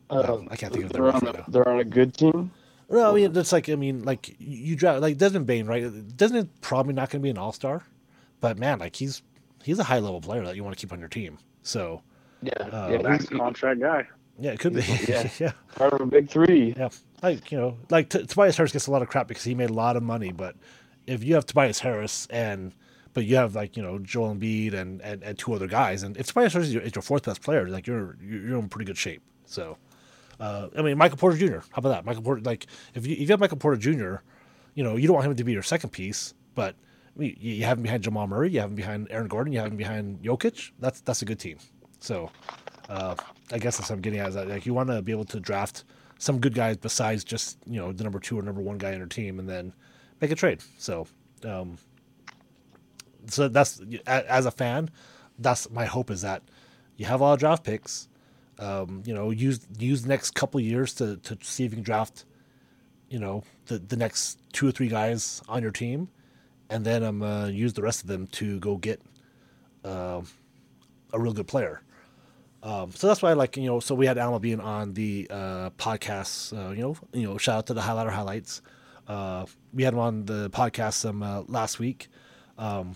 D: Um,
C: I can't think of
D: they're
C: their
D: on
C: name.
D: a, they're on a good team.
C: No, I mean it's like I mean like you draft like Desmond Bane, right? Desmond probably not going to be an All Star, but man, like he's he's a high level player that you want to keep on your team. So
D: Yeah,
C: Uh,
D: yeah,
E: Max
D: he's-
E: contract guy.
C: yeah, it could be.
D: Yeah.
C: yeah.
D: part of a big three.
C: Yeah, like you know, like T- Tobias Harris gets a lot of crap because he made a lot of money. But if you have Tobias Harris and but you have like you know Joel Embiid and and, and two other guys, and if Tobias Harris is your, is your fourth best player, like you're you're you're in pretty good shape. So, uh, I mean, Michael Porter Jr. How about that? Michael Porter, like if you if you have Michael Porter Jr., you know you don't want him to be your second piece, but I mean, you, you have him behind Jamal Murray, you have him behind Aaron Gordon, you have him behind Jokic. That's that's a good team. So, uh, I guess that's what I'm getting at. Is that like you want to be able to draft some good guys besides just you know the number two or number one guy in your team, and then make a trade. So, um, so that's as a fan, that's my hope is that you have all draft picks. Um, you know, use use the next couple years to to see if you can draft, you know, the the next two or three guys on your team, and then um uh, use the rest of them to go get um a real good player. Um, so that's why like you know. So we had Alan Levine on the uh, podcast. Uh, you know, you know, shout out to the highlighter highlights. Uh, we had him on the podcast um, uh, last week, um,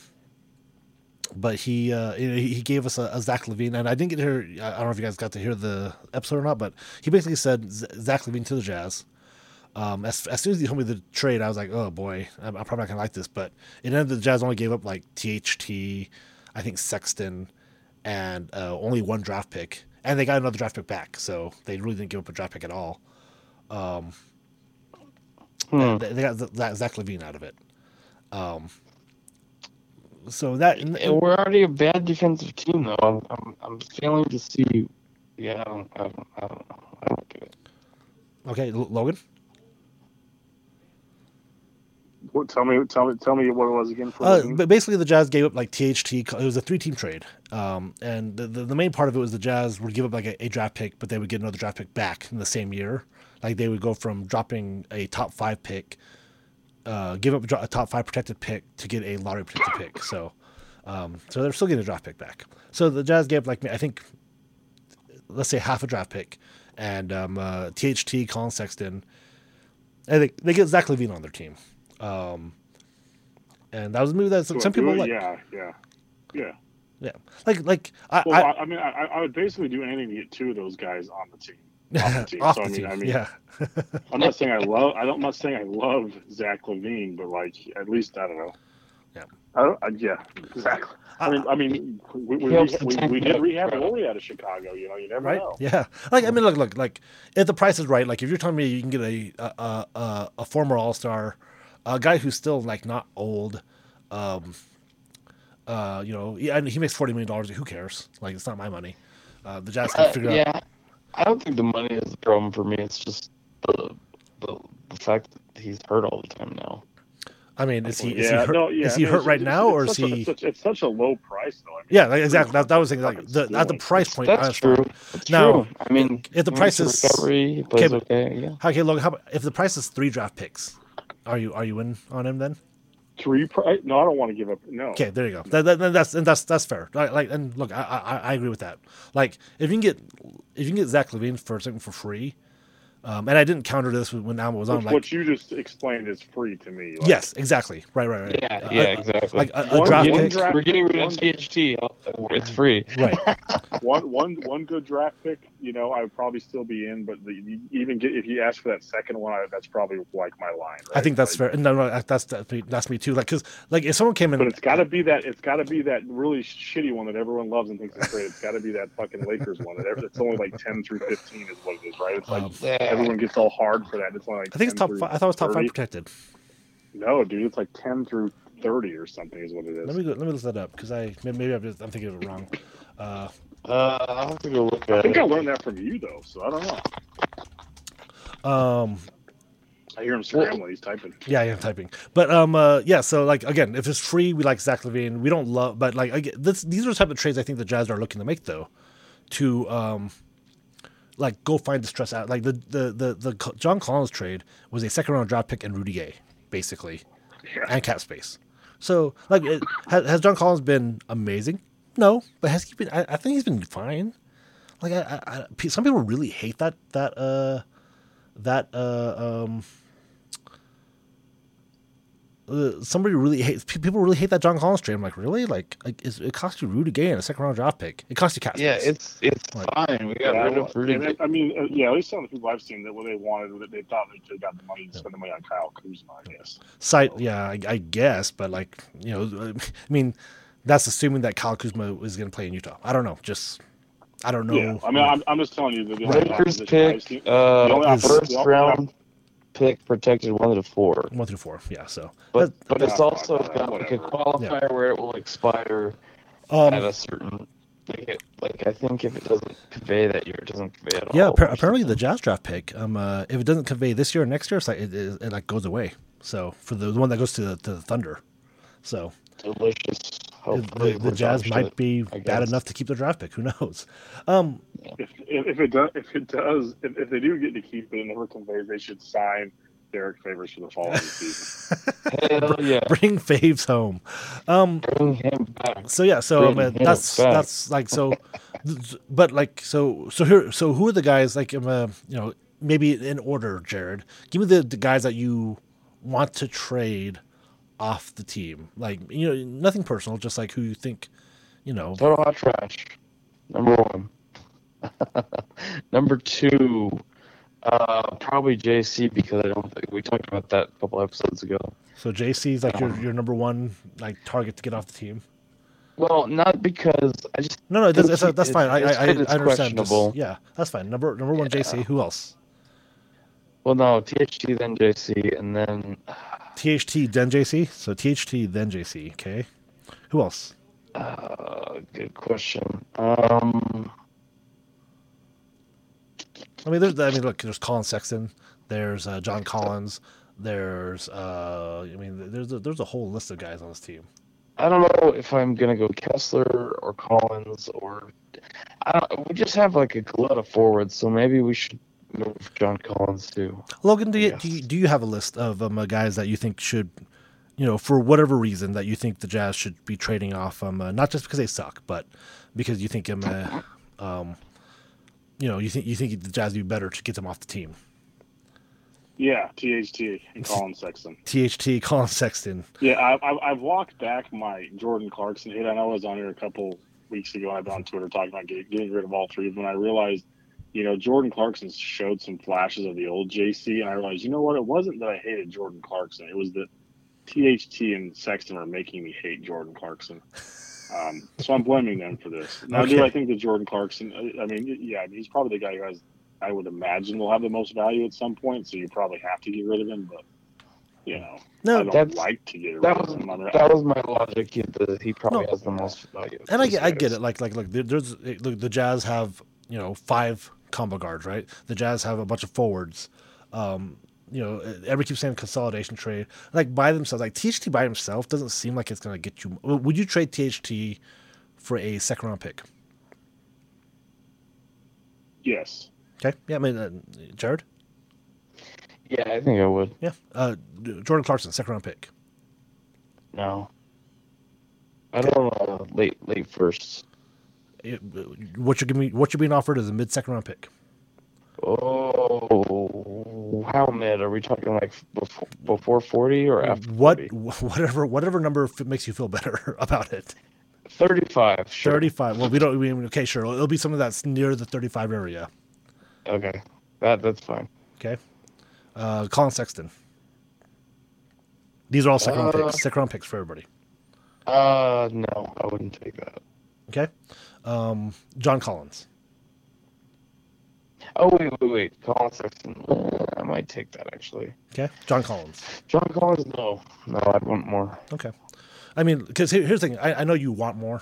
C: but he uh, he gave us a, a Zach LaVine, and I didn't get to hear. I don't know if you guys got to hear the episode or not, but he basically said Zach LaVine to the Jazz. Um, as, as soon as he told me the trade, I was like, oh boy, I'm, I'm probably not gonna like this. But it ended. The Jazz only gave up like THT, I think Sexton, and uh, only one draft pick, and they got another draft pick back. So they really didn't give up a draft pick at all. Um,
D: Hmm.
C: they, they got Z- Zach- Zach LaVine out of it. Um, so that and-
D: And we're already a bad defensive team, though. I'm, I'm, I'm failing to see. Yeah, I don't, I don't, I don't know. I don't get it.
C: okay, L- Logan.
E: Tell me, tell me, tell me what it was again. For
C: Uh, but basically, the Jazz gave up like THT. It was a three-team trade, um, and the, the the main part of it was the Jazz would give up like a, a draft pick, but they would get another draft pick back in the same year. Like they would go from dropping a top five pick, uh, give up a, top five protected pick to get a lottery protected pick. So, um, so they're still getting a draft pick back. So the Jazz gave like I think, let's say half a draft pick, and um, uh, THT, Collin Sexton, and they get Zach LaVine on their team. Um, and that was a movie that some,
E: So,
C: some people
E: do
C: like.
E: Yeah, yeah, yeah.
C: Yeah, like like I,
E: Well,
C: I,
E: I, I mean, I, I would basically do anything to get two of those guys on the team. Off the team.
C: off
E: so,
C: the
E: I mean,
C: team.
E: I mean,
C: yeah,
E: I'm not saying I love. I don't, I'm not saying I love Zach LaVine, but like at least I don't know.
C: Yeah.
E: I don't. I, yeah. Exactly. I mean, I mean, we, we, we, we, we did rehab
D: bro.
E: Lauri out of Chicago. You know, you never
C: right.
E: know.
C: Yeah, like I mean, look, look, like if the price is right, like if you're telling me you can get a a a, a former All Star, a guy who's still like not old, um, uh, you know, yeah, and he makes forty million dollars. Who cares? Like it's not my money. Uh, the Jazz can
D: Uh,
C: figure out.
D: yeah, I don't think the money is the problem for me. It's just the the, the fact that he's hurt all the time now.
C: I mean, is he is
E: yeah,
C: he hurt,
E: no, yeah.
C: is he
E: mean,
C: hurt
E: it's-
C: right
E: it's-
C: now,
E: it's
C: or is
E: such a-
C: he?
E: it's such, it's such a low price, though. I mean,
C: Yeah, like, exactly. That, that was thinking like the, at the price point.
D: That's
C: was
D: true. That's
C: Now,
D: true. I mean,
C: if the price is-
D: recovery,
C: Okay,
D: okay. Yeah.
C: Okay, Logan. How if the price is three draft picks? Are you are you in on him then?
E: three price. No, I don't want to give up. No.
C: Okay, there you go. That, that, that's and that's that's fair. Like, like and look, I, I I agree with that. Like if you can get if you can get Zach LaVine for something for free, um, and I didn't counter this when Alma was on.
E: Which,
C: Like
E: what you just explained is free to me. Like,
C: yes, exactly. Right, right, right.
D: Yeah,
C: Uh,
D: yeah, exactly.
C: Like a, a
E: One-
C: draft
E: one
C: pick.
E: draft-
D: We're getting rid of
E: one-
D: THT. It's free.
C: Right.
E: one one one good draft pick, you know, I would probably still be in. But the, even get if you ask for that second one, I, that's probably like my line.
C: I think that's
E: Like,
C: fair. No, no, that's that's me, that's me too. Like, cause like if someone came in,
E: But it's got to be that it's got to be that really shitty one that everyone loves and thinks is great. It's got to be that fucking Lakers one. That every, it's only like ten through fifteen is what it is, right? It's like
C: Um,
E: everyone gets all hard for that. It's only like
C: I think it's top. Five, I thought it was top
E: 30.
C: five protected.
E: No, dude, it's like ten through thirty or something is what it is.
C: Let me go, let me look that up because I maybe maybe I'm, just, I'm thinking of it wrong. Uh,
D: Uh, I'll have to go look
E: I think
D: it.
E: I learned that from you though, so I don't know.
C: um,
E: I hear him scrambling. He's typing.
C: Yeah, I am typing. But um, uh, yeah. So like again, if it's free, we like Zach LaVine. We don't love, but like again, this, these are the type of trades I think the Jazz are looking to make though, to um, like go find the stress out. Like the the the the John Collins trade was a second round draft pick and Rudy Gay, basically,
E: Yeah.
C: and cap space. So like, it, has, has John Collins been amazing? No, but has he been? I, I think he's been fine. Like I, I, I, some people really hate that that uh that uh um uh, somebody really hates people really hate that John Collins trade. I'm like, really? Like, like is, it cost you Rudy Gay and a second round draft pick. It cost you cash.
D: Yeah, it's it's
C: Like-
D: fine. We got
E: Yeah,
D: rid of Rudy.
E: and I mean, uh, yeah, at least some of the people I've seen that what they wanted, that they thought they could have got the money to spend the money on Kyle Kuzma, I guess.
C: site. Yeah, I, I guess, but like, you know, uh, I mean, that's assuming that Kyle Kuzma is going to play in Utah. I don't know. Just, I don't know.
E: Yeah, I mean, I'm, I'm just telling you that the only
D: Lakers pick
E: I've
D: uh,
E: the only
C: is-
D: first
E: the only-
D: round pick protected one to four.
C: one through four. Yeah. So,
D: But but it's also got like a qualifier where it will expire
C: um,
D: at a certain like, it, like I think if it doesn't convey that year, it doesn't convey at
C: yeah.
D: all.
C: appar- apparently, the Jazz draft pick, um, uh, if it doesn't convey this year or next year, it's like it, it, it like goes away. So for the, the one that goes to the, to the Thunder, so
D: delicious.
C: The,
D: Hopefully,
C: the, the Jazz might be bad enough to keep the draft pick. Who knows? Um,
E: If, if, if it does, if it does, if, if they do get to keep it and never conveys, they should sign Derrick Favors for the following season.
D: Hell yeah,
C: bring Faves home. Um,
D: bring him back.
C: so yeah, so
D: Bring
C: uh, that's
D: back.
C: that's like so, but like so so here so who are the guys like um, uh, you know maybe in order, Jared? Give me the, the guys that you want to trade off the team. Like you know nothing personal, just like who you think you know.
D: Total hot trash. Number one. Number two, uh, probably JC because I don't think we talked about that a couple episodes ago.
C: So JC is like your your number one like target to get off the team.
D: Well, not because I just
C: No, no, that's, that's, that's fine. I, I, I, I understand. Just- yeah, that's fine. Number number one, JC. Who else?
D: well no THT then JC and then
C: THT then JC. So THT then JC. Okay. Who else?
D: uh, good question. Um,
C: I mean, there's I mean, look, there's Collin Sexton. There's uh, John Collins. There's uh, I mean, there's a, there's a whole list of guys on this team.
D: I don't know if I'm gonna go Kessler or Collins or I don't. We just have like a glut of forwards, so maybe we should John Collins too.
C: Logan, do you,
D: Yes.
C: do you do you have a list of um, uh, guys that you think should, you know, for whatever reason that you think the Jazz should be trading off? Um, uh, not just because they suck, but because you think um, uh, um, you know, you think you think the Jazz would be better to get them off the team.
E: yeah, THT and Collin Sexton.
C: THT, Collin Sexton.
E: Yeah, I, I, I've walked back my Jordan Clarkson hate. I know I was on here a couple weeks ago. I've been on Twitter talking about getting, getting rid of all three of them. I realized, you know, Jordan Clarkson showed some flashes of the old JC, and I realized, you know what? It wasn't that I hated Jordan Clarkson. It was that THT and Sexton are making me hate Jordan Clarkson. Um, so I'm blaming them for this. Now, do I think that Jordan Clarkson? I- I mean, yeah, he's probably the guy who has, I would imagine, will have the most value at some point. So you probably have to get rid of him, but. You know,
C: No,
E: I don't
D: that's-
E: like to get rid
D: That
E: of
D: was
E: him. I
D: that was my logic. He, the, he probably
C: No.
D: has the most value.
C: and I get, I get it. Like, like, look, there's look, the Jazz have you know five combo guards, right? The Jazz have a bunch of forwards. Um, you know, everybody keeps saying consolidation trade. Like by themselves, like THT by himself doesn't seem like it's going to get you. Would you trade THT for a second round pick?
E: Yes.
C: Okay. Yeah. I mean, uh, Jared.
D: Yeah, I think I would.
C: Yeah. Uh, Jordan Clarkson, second round pick.
D: No. I don't know. Late, late first.
C: It, what you're giving, what you're being offered is a mid second round pick.
D: Oh, how mid are we talking? Like before, before forty or after?
C: What,
D: 40?
C: whatever, whatever number f- makes you feel better about it.
D: Thirty-five. Sure.
C: Thirty-five. Well, we don't. We, okay, sure. It'll be something that's near the thirty-five area.
D: Okay, that that's fine.
C: Okay. Uh, Collin Sexton. These are all second round
D: Uh,
C: picks. Second round picks for everybody.
D: Uh, no, I wouldn't take that.
C: Okay. Um, John Collins.
D: Oh wait, wait, wait. Collin Sexton. I might take that actually.
C: Okay. John Collins.
D: John Collins. No, no, I'd want more.
C: Okay. I mean, because here, here's the thing. I, I know you want more.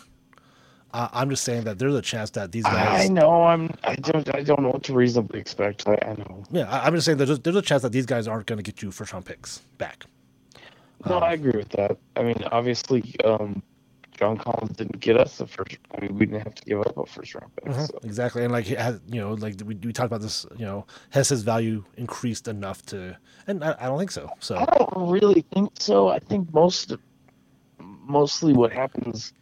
C: Uh, I'm just saying that there's a chance that these guys.
D: I know. I'm. I don't. I don't know what to reasonably expect. I, I know.
C: Yeah, I, I'm just saying there's a, there's a chance that these guys aren't going to get you first round picks back.
D: No,
C: Um,
D: I agree with that. I mean, obviously, um, John Collins didn't get us the first. I mean, we didn't have to give up a first round pick.
C: Mhm,
D: So.
C: Exactly, and like you know, like we, we talked about this, you know, has his value increased enough to? And I, I don't think so. So
D: I don't really think so. I think most, mostly what happens.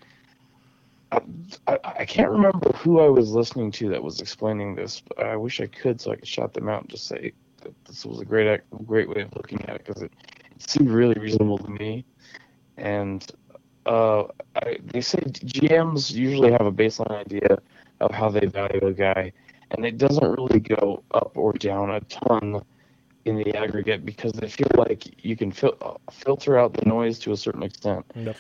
D: I, I, I can't remember who I was listening to that was explaining this. But I wish I could, so I could shout them out and just say that this was a great, great way of looking at it because it, it seemed really reasonable to me. And uh, I, they say GMs usually have a baseline idea of how they value a guy, and it doesn't really go up or down a ton in the aggregate because they feel like you can fil- filter out the noise to a certain extent.
C: Yep.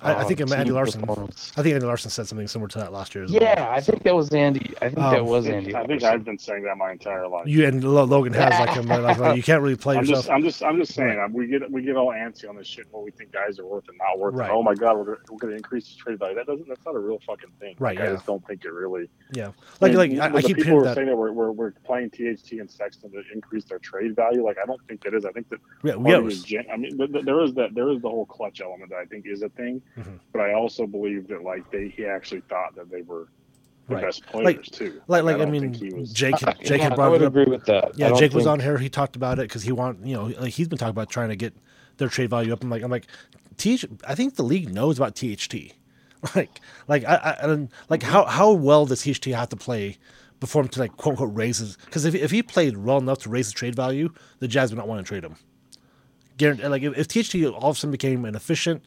C: I, I think
D: Um,
C: Andy
D: Larsen.
C: I think Andy Larsen said something similar to that last year as well.
D: Yeah, I think that was Andy. I think that
C: Um,
D: was Andy.
E: I think
D: Larsen.
E: I've been saying that my entire life.
C: You and Logan has like him. Like, like, you can't really play
E: I'm
C: yourself.
E: just, I'm just, I'm just saying. um, We get, we get all antsy on this shit. What we think guys are worth and not worth.
C: Right.
E: Oh my god, we're, gonna- we're going to increase the trade value. That doesn't. That's not a real fucking thing.
C: Right,
E: I
C: yeah.
E: just don't think it really.
C: yeah, like like I,
E: the
C: I keep
E: people
C: hearing
E: who are
C: that.
E: saying that we're, we're, we're playing THT and Sexton to increase their trade value. Like I don't think that is. I think that
C: Yeah,
E: part
C: yeah,
E: of gen- I mean, th- th- there is that there is the whole clutch element that I think is a thing,
C: Mhm.
E: but I also believe that like they he actually thought that they were the
C: Right.
E: best players
C: Like-
E: too.
C: like like I,
E: don't
C: mean,
E: he was-
C: Jake
D: Uh,
C: Jake
D: yeah,
C: had
D: I would
C: it up.
D: agree with that.
C: Yeah,
D: don't
C: Jake was on here. He talked about it because he want you know like he's been talking about trying to get their trade value up. I'm like I'm like, TH, I think the league knows about THT. Like like I, I and like how how well does THT have to play before him to like quote unquote raise his? Because if if he played well enough to raise his trade value, the Jazz would not want to trade him. Guarantee, like if, if THT all of a sudden became an efficient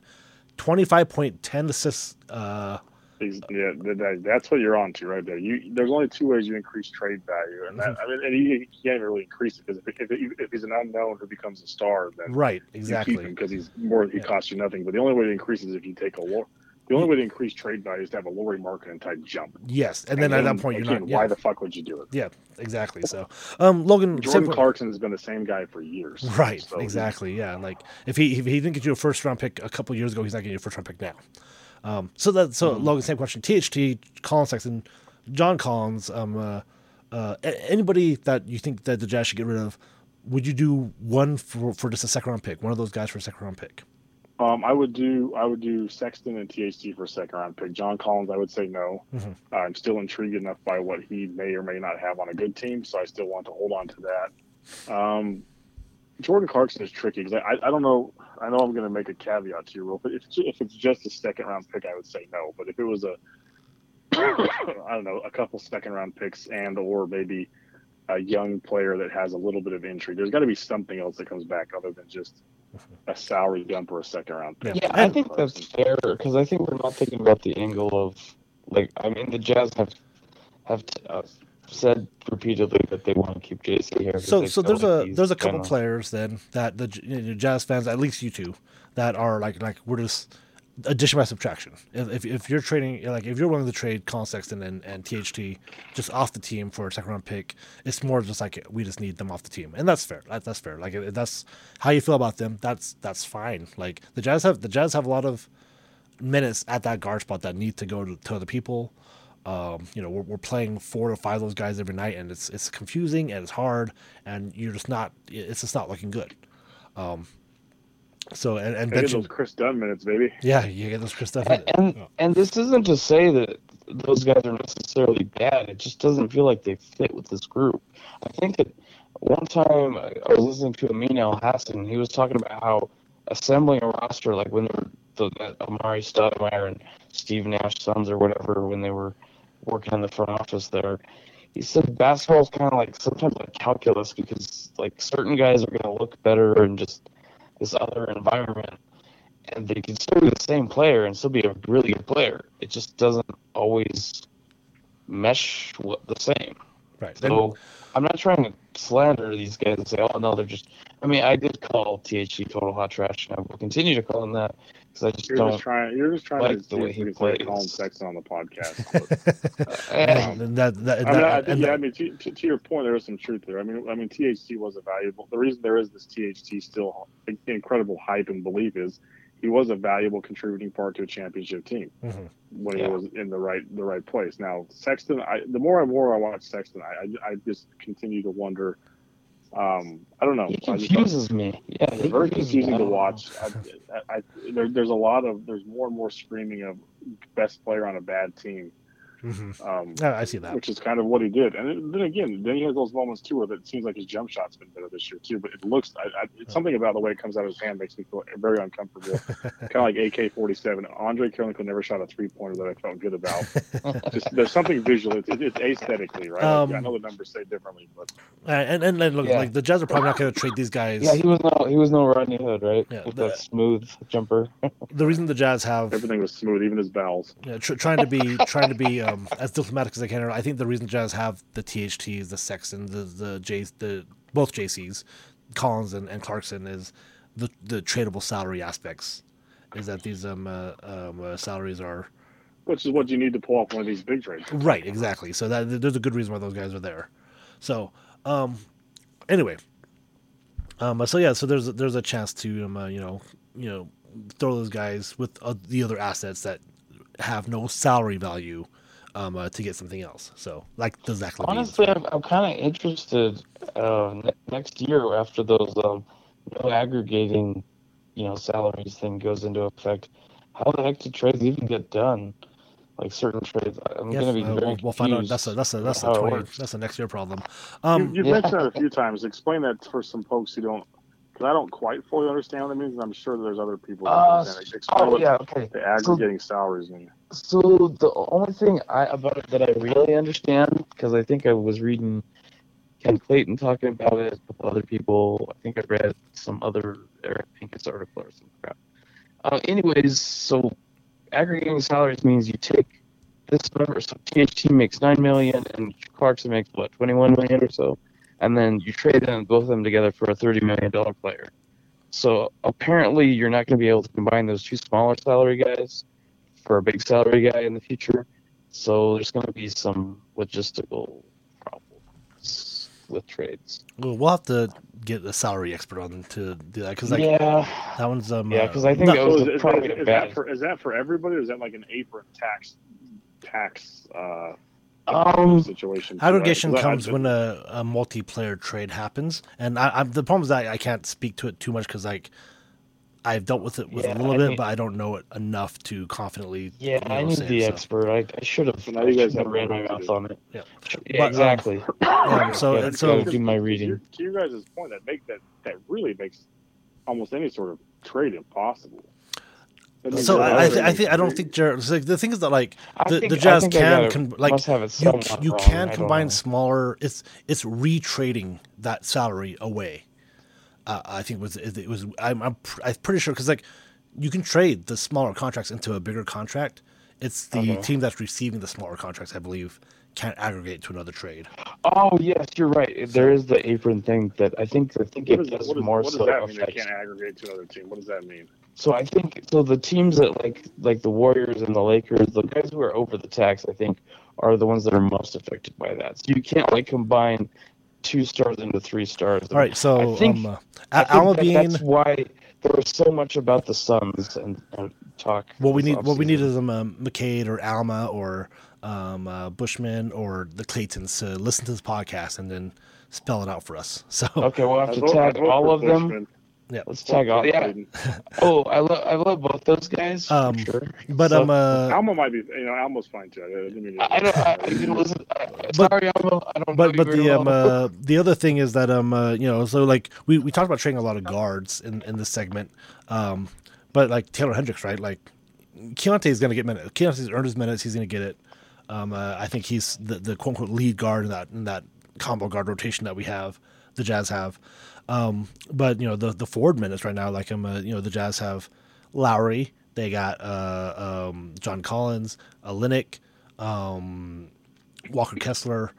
C: twenty five point ten assists. Uh,
E: yeah, that, that- that's what you're on to right there. You there's only two ways you increase trade value, and that I mean, and he, he can't even really increase it because if, if, if he's an unknown who becomes a star, then
C: right, exactly.
E: because he's more. He
C: Yeah.
E: costs you nothing. But the only way to increase is if you take a lower. The only way to increase trade value is to have a Lauri Markkanen type jump.
C: Yes, and then at that point you're not.
E: Why the fuck would you do it?
C: yeah, exactly. So, um, Logan,
E: Jordan Clarkson has been the same guy for years.
C: Right,
E: So
C: exactly. Yeah, like if he if he didn't get you a first round pick a couple years ago, he's not getting you a first round pick now. Um, so that so
E: Mm-hmm.
C: Logan, same question. THT, Collin Sexton, John Collins, um, uh, uh, anybody that you think that the Jazz should get rid of, would you do one for for just a second round pick? One of those guys for a second round pick.
E: Um, I would do I would do Sexton and THT for a second round pick. John Collins, I would say no.
C: Mhm.
E: I'm still intrigued enough by what he may or may not have on a good team, so I still want to hold on to that. Um, Jordan Clarkson is tricky because I, I don't know. I know I'm going to make a caveat to your rule, but if if it's just a second round pick, I would say no. But if it was a I don't know a couple second round picks and or maybe a young player that has a little bit of intrigue, there's got to be something else that comes back other than just a salary dump or a second round pick.
C: Yeah.
D: Yeah, I think that's fair because I think we're not thinking about the angle of like I mean the Jazz have have uh, said repeatedly that they want to keep JC here. 'cause
C: So so there's a there's a couple
D: gonna-
C: players then that the you know, Jazz fans, at least you two, that are like like we're just addition by subtraction. If, if, you're trading like if you're willing to trade Collin Sexton and, and THT just off the team for a second round pick, it's more just like we just need them off the team, and that's fair. That, that's fair. Like if that's how you feel about them. That's that's fine. Like the Jazz have the Jazz have a lot of minutes at that guard spot that need to go to, to other people. Um, you know, we're, we're playing four to five of those guys every night, and it's it's confusing and it's hard, and you're just not. It's just not looking good. Um, so and, and
E: Hey,
C: benching,
E: those Kris Dunn minutes, baby.
C: yeah, you get those Kris Dunn.
D: And, and and this isn't to say that those guys are necessarily bad. It just doesn't feel like they fit with this group. I think that one time I I was listening to Amin Elhassan. He was talking about how assembling a roster, like when they were the, that Amar'e Stoudemire and Steve Nash Suns or whatever, when they were working in the front office there. He said basketball is kind of like sometimes like calculus because like certain guys are going to look better and just this other environment and they can still be the same player and still be a really good player. It just doesn't always mesh the same.
C: right.
D: So I'm not trying to slander these guys and say, oh no, they're just. I mean, I did call THC total hot trash, and I will continue to call them that because I just
E: You're
D: don't.
E: just trying. You're just trying
D: like
E: to
D: the
E: see
D: way he
E: we can say
D: plays.
E: Collin Sexton on the podcast. But,
C: and, and that, that,
E: I mean, I think, yeah,
C: that-
E: I mean, to, to, to your point, there is some truth there. I mean, I mean, THC was a valuable. The reason there is this THC still incredible hype and belief is he was a valuable contributing part to a championship team
C: Mhm.
E: when
D: Yeah.
E: he was in the right the right place. Now, Sexton, I, the more and more I watch Sexton, I, I, I just continue to wonder. Um, I don't know.
D: He
E: I just-
D: confuses me. Yeah,
E: very confusing to watch. I, I, I, there, there's a lot of there's more and more screaming of best player on a bad team,
C: Mhm.
E: um,
C: I see that.
E: which is kind of what he did. And then- then again, then he has those moments too where it seems like his jump shot's been better this year too. But it looks, I, I, it's something about the way it comes out of his hand makes me feel very uncomfortable. kind of like AK-47. Andre Kirilenko never shot a three pointer that I felt good about. Just there's something visual. It's, it's aesthetically right. Like,
C: Um,
E: I know the numbers say differently, but
C: Uh, and and look,
D: Yeah.
C: like the Jazz are probably not going to trade these guys.
D: Yeah, he was no, he was no Rodney Hood, right?
C: Yeah,
D: With
C: the-
D: that smooth jumper.
C: the reason the Jazz have
E: everything was smooth, even his bowels.
C: you know, tr- trying to be trying to be um, as diplomatic as I can. I think the reason Jazz have the THTs, the Sexton, the the J, the both JCs, Collins and, and Clarkson is the the tradable salary aspects. Is that these um, uh, um uh, salaries are
E: Which is what you need to pull off one of these big trades.
C: right exactly. So that there's a good reason why those guys are there. So um, anyway, um, so yeah, so there's there's a chance to um, uh, you know you know throw those guys with uh, the other assets that have no salary value um, uh, to get something else. So like the Zach LaVine.
D: Honestly, I'm, I'm kind of interested uh, ne- next year after those um, no aggregating, you know, salaries thing goes into effect. How the heck do trades even get done? Like certain trades, I'm
C: Yeah,
D: going to be
C: uh,
D: very
C: we'll, we'll find out.
D: confused
C: That's a that's a that's a
D: about how
C: 20, that's a next year problem.
E: You,
C: Um,
E: you've
D: yeah.
E: mentioned that a few times. Explain that for some folks who don't, because I don't quite fully understand what it means. and I'm sure there's other people who
D: Uh,
E: understand it.
D: Oh yeah, okay.
E: the aggregating salaries mean.
D: So the only thing I about it that I really understand, because I think I was reading Ken Clayton talking about it, couple other people. I think I read some other Eric Pincus article or some crap. Uh, anyways, so aggregating salaries means you take this number. So THT makes nine million, and Clarkson makes what twenty one million or so, and then you trade them both of them together for a thirty million dollar player. So apparently, you're not going to be able to combine those two smaller salary guys for a big salary guy in the future. So there's going to be some logistical problems with trades.
C: we'll, we'll have to get a salary expert on to do that because like
D: yeah,
C: that one's um
D: yeah, because I think
C: not-
D: that was
E: is, is,
D: probably
E: that, is, that for, is that for everybody, or is that like an apron tax tax uh,
D: Um,
E: situation? too,
C: Aggregation
E: right? 'Cause I-
C: comes
E: I-
C: when a, a multiplayer trade happens, and I, I, the problem is that I can't speak to it too much because like I've dealt with it with
D: Yeah,
C: a little
D: I
C: bit,
D: mean-
C: but I don't know it enough to confidently.
D: yeah,
C: you know,
D: I need
C: say it,
D: the
C: so,
D: expert. I, I should have.
E: So now you guys have
D: have ran my
E: more
D: mouth on it.
C: Yeah.
D: Yeah,
C: But, um,
D: exactly.
C: Yeah, so
D: Yeah,
C: and so
D: do my
E: to
D: reading.
E: your- To your guys' point, that make that that really makes almost any sort of trade impossible.
C: So I, I, th- I think I don't think Jared. Like, the thing is that like the,
D: think-
C: the Jazz can
D: got
C: con-
D: it-
C: like
D: have
C: you you
D: wrong,
C: can combine smaller. It's it's retrading that salary away. Uh, I think it was it was I'm I'm, pr- I'm pretty sure because like you can trade the smaller contracts into a bigger contract. It's the
D: Uh-huh.
C: team that's receiving the smaller contracts, I believe, can't aggregate to another trade.
D: Oh yes, you're right. There is the apron thing that I think I think
E: What,
D: it
E: is,
D: does
E: what, is,
D: more
E: what does
D: so
E: that mean? They can't aggregate to another team. What does that mean?
D: So I think so. The teams that like like the Warriors and the Lakers, the guys who are over the tax, I think, are the ones that are most affected by that. So you can't like combine two stars into three stars.
C: All right, so
D: I think-
C: um, uh,
D: I think
C: Alma
D: that
C: Bean.
D: that's why there was so much about the Suns and, and talk.
C: What we need, what we need is um, uh, McCade or Alma or um, uh, Bushman or the Claytons to listen to this podcast and then spell it out for us. So
D: Okay, we'll have to tag
E: vote
D: all
E: for
D: of them.
E: Bushman.
C: yeah,
D: Let's talk all. Yeah. Oh, I love I love both those guys. for
C: Um,
D: sure.
C: but
D: So-
C: um, uh,
E: Alma might be, you know, Alma's fine too. I didn't mean to-
D: I don't. I, I didn't listen. I, sorry, Alma. I don't.
C: but but the
D: very
C: um uh, the other thing is that um uh, you know so like we, we talked about training a lot of guards in in this segment, um, but like Taylor Hendricks right like Keyonte is going to get minutes. Keyonte's earned his minutes. He's going to get it. Um, uh, I think he's the, the quote unquote lead guard in that in that combo guard rotation that we have, the Jazz have. Um, but you know the the forward minutes right now, like I'm, uh, you know the Jazz have Lauri. They got uh, um, John Collins, Olynyk, um, Walker Kessler.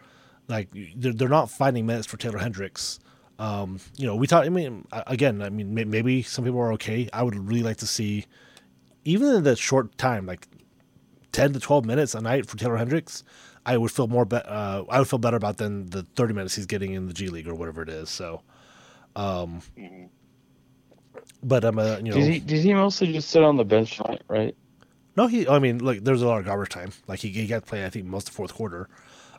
C: Like they're, they're not finding minutes for Taylor Hendricks. Um, you know, we talked. I mean, again, I mean, may- maybe some people are okay. I would really like to see, even in the short time, like ten to twelve minutes a night for Taylor Hendricks. I would feel more. Be- uh, I would feel better about than the thirty minutes he's getting in the G League or whatever it is. So, um, but I'm a you know.
D: did he did he mostly just sit on the bench right?
C: No, he. I mean, like, there's a lot of garbage time. Like, he, he got to play, I think, most of the fourth quarter.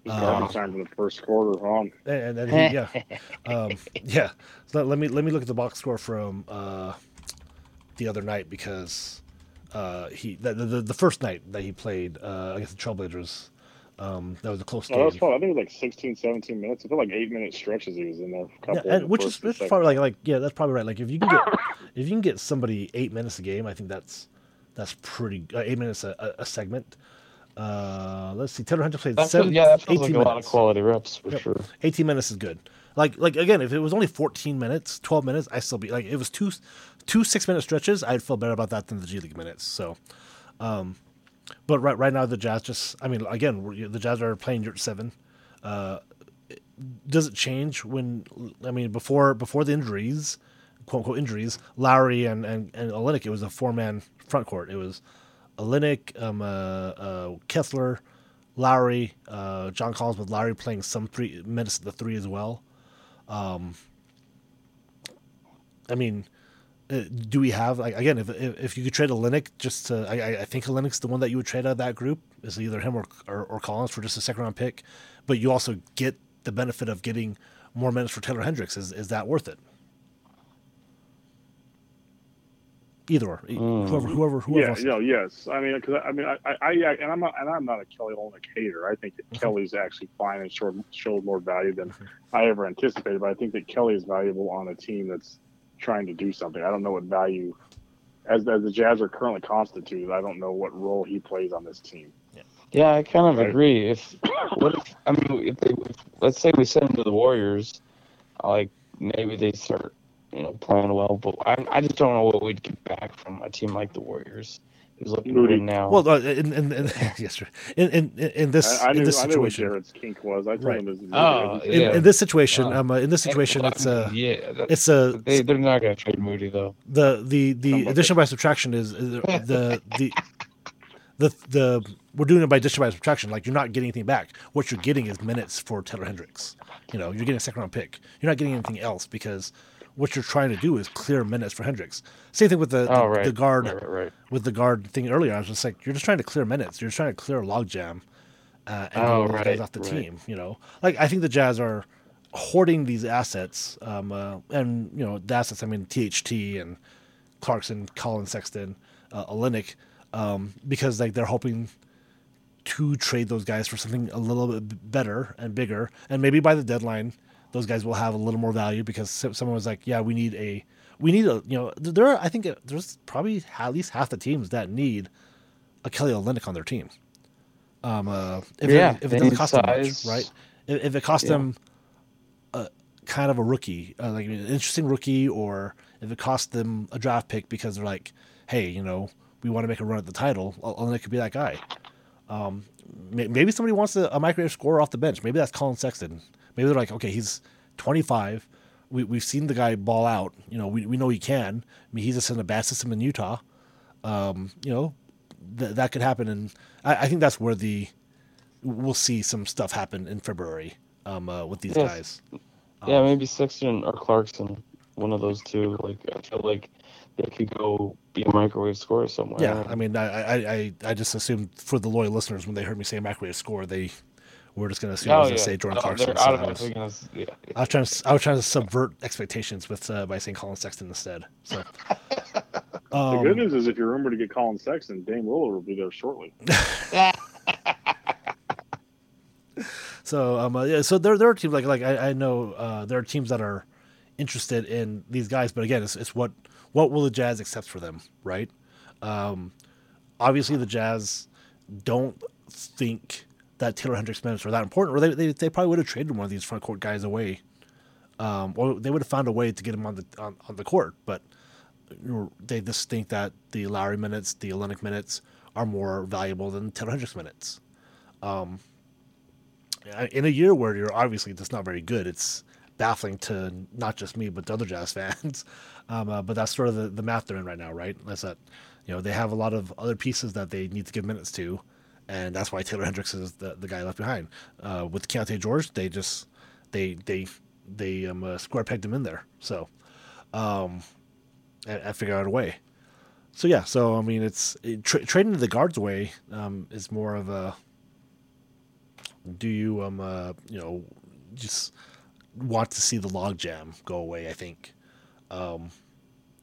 E: Garbage time for the first quarter on.
C: And, and then he, yeah, um, yeah. So let, let me let me look at the box score from uh, the other night because uh, he the, the the first night that he played uh, against the Trailblazers. Um, that was a close
E: Oh, that was
C: game.
E: I think it was like 16, 17 minutes. I feel like eight minute stretches he was in there. A
C: Yeah, and which is
E: first
C: which probably like like yeah, that's probably right. Like if you can get if you can get somebody eight minutes a game, I think that's that's pretty uh, eight minutes a, a, a segment. Uh, let's see, Taylor Hunter played
D: That
C: seven,
D: feels, yeah, that feels
C: 18
D: like a lot of
C: minutes.
D: quality reps for
C: Yep.
D: sure.
C: 18 minutes is good. Like like again, if it was only 14 minutes, 12 minutes, I still be like it was two two six minute stretches, I'd feel better about that than the G League minutes. So, um, but right right now the Jazz just I mean again the Jazz are playing yurt seven. Uh, does it change when I mean before before the injuries, quote unquote injuries, Lauri and and and Olynyk, it was a four man front court. It was Olynyk, um, uh, uh, Kessler, Lauri, uh, John Collins with Lauri playing some three minutes the three as well. Um, I mean, do we have like again if if, you could trade Olynyk just to I, I- think Olynyk the one that you would trade out of that group is either him or, or or Collins for just a second round pick, but you also get the benefit of getting more minutes for Taylor Hendricks. Is is that worth it? Either or, E- whoever whoever whoever.
E: Yeah, know, yes. I mean, because I mean, I, I, I, and I'm not, and I'm not a Kelly Olynyk hater. I think that
C: Mm-hmm.
E: Kelly's actually fine and showed showed more value than I ever anticipated. But I think that Kelly is valuable on a team that's trying to do something. I don't know what value, as as the Jazz are currently constituted, I don't know what role he plays on this team.
D: Yeah, I kind of
E: Right.
D: agree. If what if I mean if they if, let's say we send him to the Warriors, like maybe they start you know playing well, but I I just don't know what we'd get back from a team like the Warriors. Who's looking
E: Moody.
D: win now?
C: Well, uh, in, in, in, yes, sir. In, in, in this
E: I, I
C: in
E: knew
C: this
E: I knew what
C: situation,
E: Jared's kink was. I told
C: Right.
E: him this.
D: Oh,
C: in,
D: yeah.
C: in this situation,
D: Wow.
C: um, uh, in this situation, it's uh,
D: yeah, that,
C: it's a
D: they they're not gonna trade Moody though.
C: the the the
E: Somewhat.
C: addition by subtraction is, is the the the the we're doing it by addition by subtraction. Like you're not getting anything back. What you're getting is minutes for Taylor Hendricks. You know, you're getting a second round pick. You're not getting anything else because what you're trying to do is clear minutes for Hendricks. Same thing with the the,
D: Oh right,
C: the guard
D: right, right, right.
C: with the guard thing earlier. I was just like, you're just trying to clear minutes. You're trying to clear a logjam uh, and
D: Oh,
C: get guys off the
D: right.
C: team. You know, like I think the Jazz are hoarding these assets, um, uh, and you know, the assets. I mean, THT and Clarkson, Colin Sexton, uh, Olynyk, um, because like they're hoping to trade those guys for something a little bit better and bigger, and maybe by the deadline, those guys will have a little more value because someone was like, "Yeah, we need a, we need a, you know, there are I think uh, there's probably at least half the teams that need a Kelly Olynyk on their team. Um, uh, if
D: Yeah,
C: it, if it doesn't cost them much, right? If, if it costs
D: Yeah.
C: them a kind of a rookie, uh, like an interesting rookie, or if it costs them a draft pick because they're like, hey, you know, we want to make a run at the title, Olynyk could be that guy. Um, maybe somebody wants a, a microwave scorer off the bench. Maybe that's Collin Sexton. Maybe they're like, okay, he's 25. We, we've seen the guy ball out. You know, we, we know he can. I mean, he's just in a bad system in Utah. Um, you know, th- that could happen. And I, I think that's where the we'll see some stuff happen in February um, uh, with these
D: Yes.
C: guys.
D: Yeah, maybe Sexton or Clarkson, one of those two. Like I feel like they could go be a microwave scorer somewhere.
C: Yeah, I mean, I, I, I, I just assumed for the loyal listeners when they heard me say microwave score, they were just going to assume I was
D: oh,
C: going to
D: yeah.
C: say Jordan
D: No,
C: Clarkson. so I, was,
D: gonna yeah, yeah.
C: I was trying to, I was trying to subvert expectations with uh, by saying Collin Sexton instead. So,
E: The
C: um,
E: good news is if you're rumored to get Collin Sexton, Dame Lillard will be there shortly.
C: So um, uh, yeah, so there there are teams like like I, I know uh, there are teams that are interested in these guys, but again, it's, it's what what will the Jazz accept for them, right? Um, obviously, the Jazz don't think that Taylor Hendricks minutes were that important, or they they, they probably would have traded one of these front court guys away, um, or they would have found a way to get him on the on, on the court, but they just think that the Lauri minutes, the Olynyk minutes, are more valuable than Taylor Hendricks minutes in a year where you're obviously just not very good, it's baffling to not just me but to other Jazz fans. Um, uh, but that's sort of the, the math they're in right now, right? That's that you know they have a lot of other pieces that they need to give minutes to, and that's why Taylor Hendricks is the, the guy left behind. Uh, with Keyonte George, they just they they they um, uh, square pegged him in there, so um, and, and figure out a way. So yeah, so I mean, it's it, tra- trading the guards away um, is more of a do you um uh you know just want to see the logjam go away i think um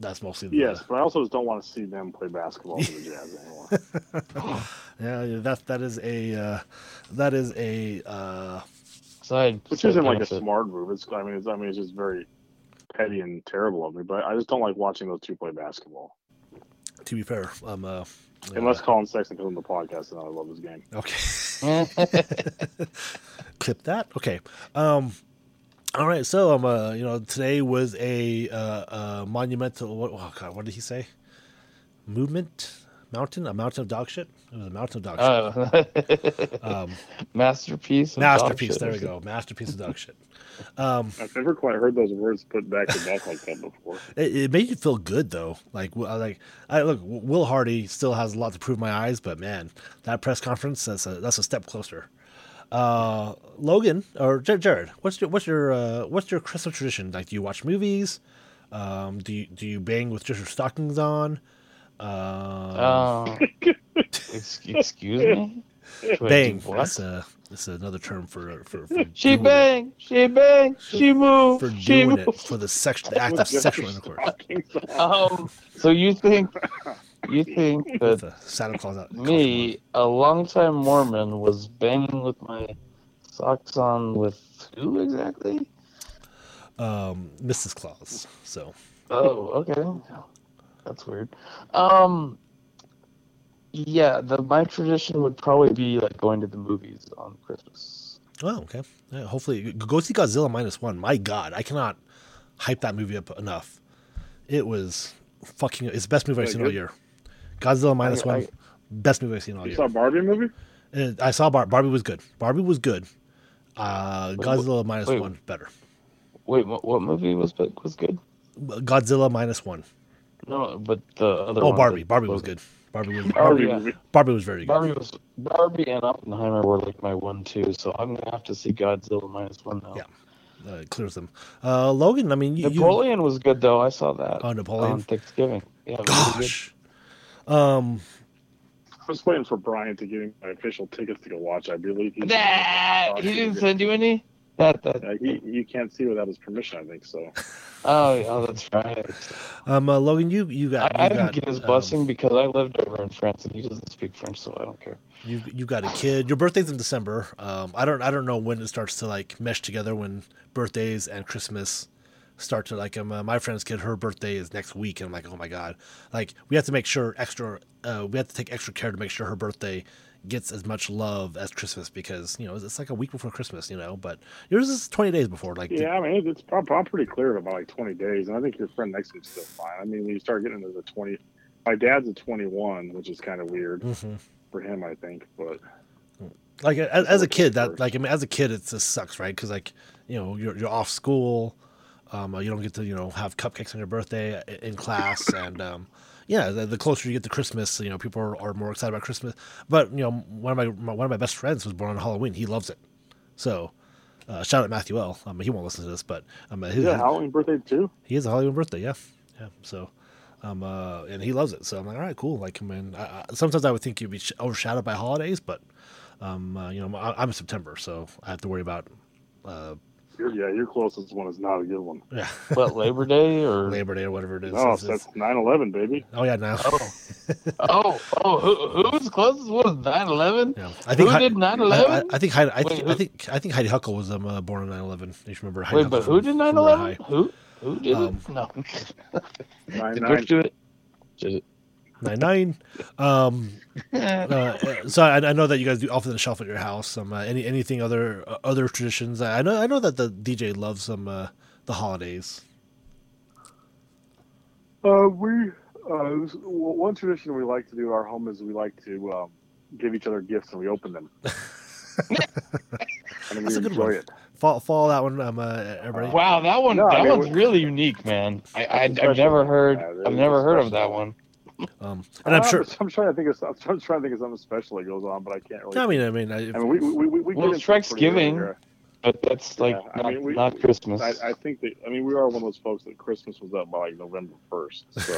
C: that's mostly the,
E: Yes, but I also just don't want to see them play basketball for the Jazz anymore.
C: yeah yeah, that that is a uh that is a uh
D: Side,
E: Which
D: side
E: isn't like a
D: benefit.
E: smart move. It's I mean it's I mean it's just very petty and terrible of me. But I just don't like watching those two play basketball.
C: to be fair um uh
E: Unless Collin Sexton comes on the podcast, and I love his game.
C: okay clip that okay um all right so um uh you know today was a uh, uh monumental what oh god what did he say movement mountain a mountain of dog shit it was a mountain of dog shit
D: Uh,
C: um
D: masterpiece. of dog
C: masterpiece
D: shit.
C: there we go Masterpiece of dog shit um
E: I've never quite heard those words put back to back like that before.
C: It, it made you feel good though. Like, like I look, Will Hardy still has a lot to prove my eyes, but man, that press conference that's a that's a step closer. Uh, Logan or Jar- Jared, what's your what's your uh, what's your Christmas tradition? Like, do you watch movies? Um, do you do you bang with just your stockings on? Uh,
D: excuse me. Do
C: bang.
D: What?
C: That's a that's another term for for, for
D: She
C: doing it.
D: bang. She bang. She move.
C: for
D: she
C: doing
D: move.
C: it for the sex the act of sexual intercourse.
D: Um. So you think you think
C: With
D: that
C: the Santa Claus out.
D: me, a longtime Mormon, was banging with my socks on with who exactly?
C: um, Mrs. Claus. So
D: Oh, okay. That's weird. Um yeah, the my tradition would probably be like going to the movies on Christmas.
C: Oh, okay. Yeah, hopefully, go see Godzilla minus one. My God, I cannot hype that movie up enough. It was fucking. It's the best movie I've
E: Very
C: seen all year. Godzilla minus
D: I-
C: one,
D: I-
C: best movie I've seen all
E: You
C: year.
E: You saw Barbie movie?
C: Uh, I saw Bar- Barbie was good. Barbie was good. Uh,
D: Wait,
C: Godzilla minus
D: wait.
C: one better.
D: Wait, what, what movie was was good?
C: Godzilla minus one.
D: No, but the other
C: Oh,
D: one
C: Barbie.
D: that
C: Barbie was good. Barbie was
E: Barbie
C: Barbie,
D: yeah.
C: Barbie was very good.
D: Barbie was Barbie and Oppenheimer were like my one two, so I'm gonna have to see Godzilla minus one now.
C: Yeah. Uh, it clears them. Uh, Logan, I mean, you, you
D: Napoleon was good though. I saw that
C: Oh, Napoleon?
D: on Thanksgiving. Yeah,
C: gosh. Um,
E: I was waiting for Brian to give me my official tickets to go watch. I believe he's.
D: Nah, he didn't send you any. That that.
E: Uh, he, you can't see without his permission, I think so.
D: Oh, yeah, that's right.
C: um, uh, Logan, you you got
D: I,
C: you
D: I didn't get his
C: um,
D: blessing because I lived over in France and he doesn't speak French, so I don't care.
C: You you got a kid. Your birthday's in December. Um, I don't I don't know when it starts to like mesh together when birthdays and Christmas start to like. Um, uh, my friend's kid, her birthday is next week, and I'm like, oh my god, like we have to make sure extra. Uh, we have to take extra care to make sure her birthday gets as much love as Christmas because you know it's like a week before Christmas, you know. But yours is 20 days before, like
E: Yeah, I mean, it's prob- I'm pretty clear about like 20 days, and I think your friend next to is still fine. I mean, when you start getting into the 20, my dad's a 21, which is kind of weird
C: Mhm.
E: for him, I think. But
C: like as, as a kid that
E: First.
C: like i mean as a kid it just sucks right because like you know you're, you're off school um, you don't get to you know have cupcakes on your birthday in class and um, yeah the, the closer you get to christmas you know people are, are more excited about christmas but you know one of my, my one of my best friends was born on halloween he loves it so uh, shout out matthew l um, he won't listen to this but um, his,
E: yeah, Halloween birthday too.
C: he has a Halloween birthday, yeah, yeah. So, Um, uh, and he loves it. So I'm like, all right, cool. Like, I mean, I, I, sometimes I would think you'd be sh- overshadowed by holidays, but um, uh, you know, I, I'm in September, so I have to worry about uh,
E: Your, yeah, your closest one is not a good one.
C: yeah,
D: What Labor Day or
C: Labor Day or whatever it is.
E: No,
C: It's- it's-
E: that's 9/11, baby.
C: oh yeah, now.
D: Oh, oh, oh, who, who's closest was 9/11?
C: Yeah. I think
D: Who
C: Hei-
D: did 9/11?
C: I, I, I think Heidi, I,
D: Wait,
C: think, I think I think Heidi Huckle was um, uh, born on 9/11. You should remember Heidi
D: Wait,
C: Huckle
D: but
C: from-
D: who did
C: from
D: 9
C: Red
D: 11?
C: High.
D: Who? Who did
C: Um,
D: it? No.
E: Nine,
D: Did
E: nine.
D: Bush do it? Did it?
C: Nine nine. Um, uh, so I, I know that you guys do off the shelf at your house. Um, uh, any anything other uh, other traditions? I know I know that the DJ loves some uh, the holidays.
E: Uh, we uh, this- w- one tradition we like to do at our home is we like to um, give each other gifts and we open them. and
C: That's
E: we
C: a good
E: enjoy
C: one.
E: it.
C: Follow, follow that one, um, uh, everybody.
D: Wow, that one
E: No, I
D: that
E: mean,
D: one's
E: we-
D: really unique, man. I, I
E: That's
D: I've never
E: special.
D: heard
E: Yeah, it
D: I've
E: is
D: never heard of
E: special.
D: that one.
C: Um, and I'm
E: Uh,
C: sure.
E: I'm trying to think of I'm trying to think of something special that goes on, but I can't really.
C: I mean, I mean, I,
E: I mean, we we we, we
D: Well,
E: get
D: it's
E: into it pretty
D: Thanksgiving. But that's like
E: Yeah, I
D: not,
E: mean, we-
D: not Christmas.
E: I, I think that I mean we are one of those folks that Christmas was up by like November first. So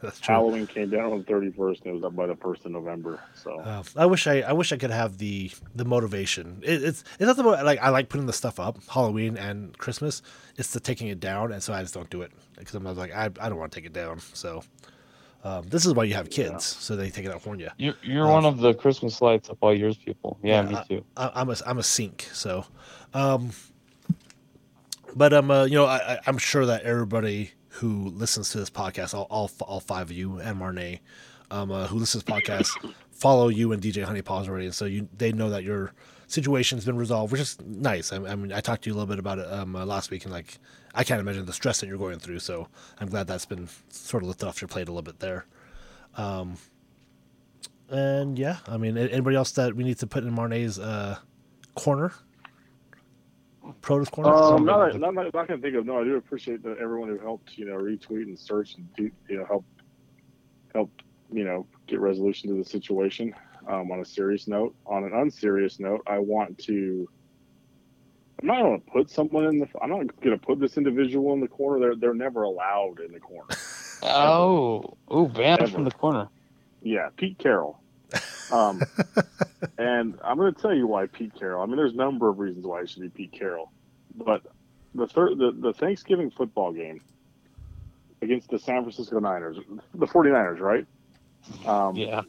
C: that's true.
E: Halloween came down on the thirty first and it was up by the first of November. So
C: Uh, I wish I, I wish I could have the the motivation. It, it's it's not the mo- like I like putting the stuff up Halloween and Christmas. It's the taking it down, and so I just don't do it because I'm like I, I don't want to take it down. So um, this is why you have kids, so they take it out for you.
D: You're, you're one of the Christmas lights up all yours, people. Yeah,
C: Yeah,
D: me too.
C: I, I'm a I'm a sink. So, um, but um, uh, you know, I, I- I'm sure that everybody who listens to this podcast, all all, all five of you and Marnay, um, uh, who listens to this podcast, follow you and DJ Honey Paws already, and so you they know that your situation's been resolved, which is nice. I, I mean, I talked to you a little bit about it um, uh, last week, and like I can't imagine the stress that you're going through. So I'm glad that's been sort of lifted off your plate a little bit there. Um, and yeah, I mean, anybody else that we need to put in Marnay's uh, corner? Produce corner?
E: Um, not, not, not, not gonna think of. No, I do appreciate that everyone who helped, you know, retweet and search and you know help help you know get resolution to the situation. Um, on a serious note, on an unserious note, I want to. I'm not going to put someone in the. I'm not going to put this individual in the corner. They're they're never allowed in the corner.
D: Oh, oh, banned from the corner.
E: Yeah, Pete Carroll. Um, and I'm going to tell you why Pete Carroll. I mean, there's a number of reasons why it should be Pete Carroll, but the third, the, the Thanksgiving football game against the San Francisco Niners, the 49ers, right? Um,
D: Yeah.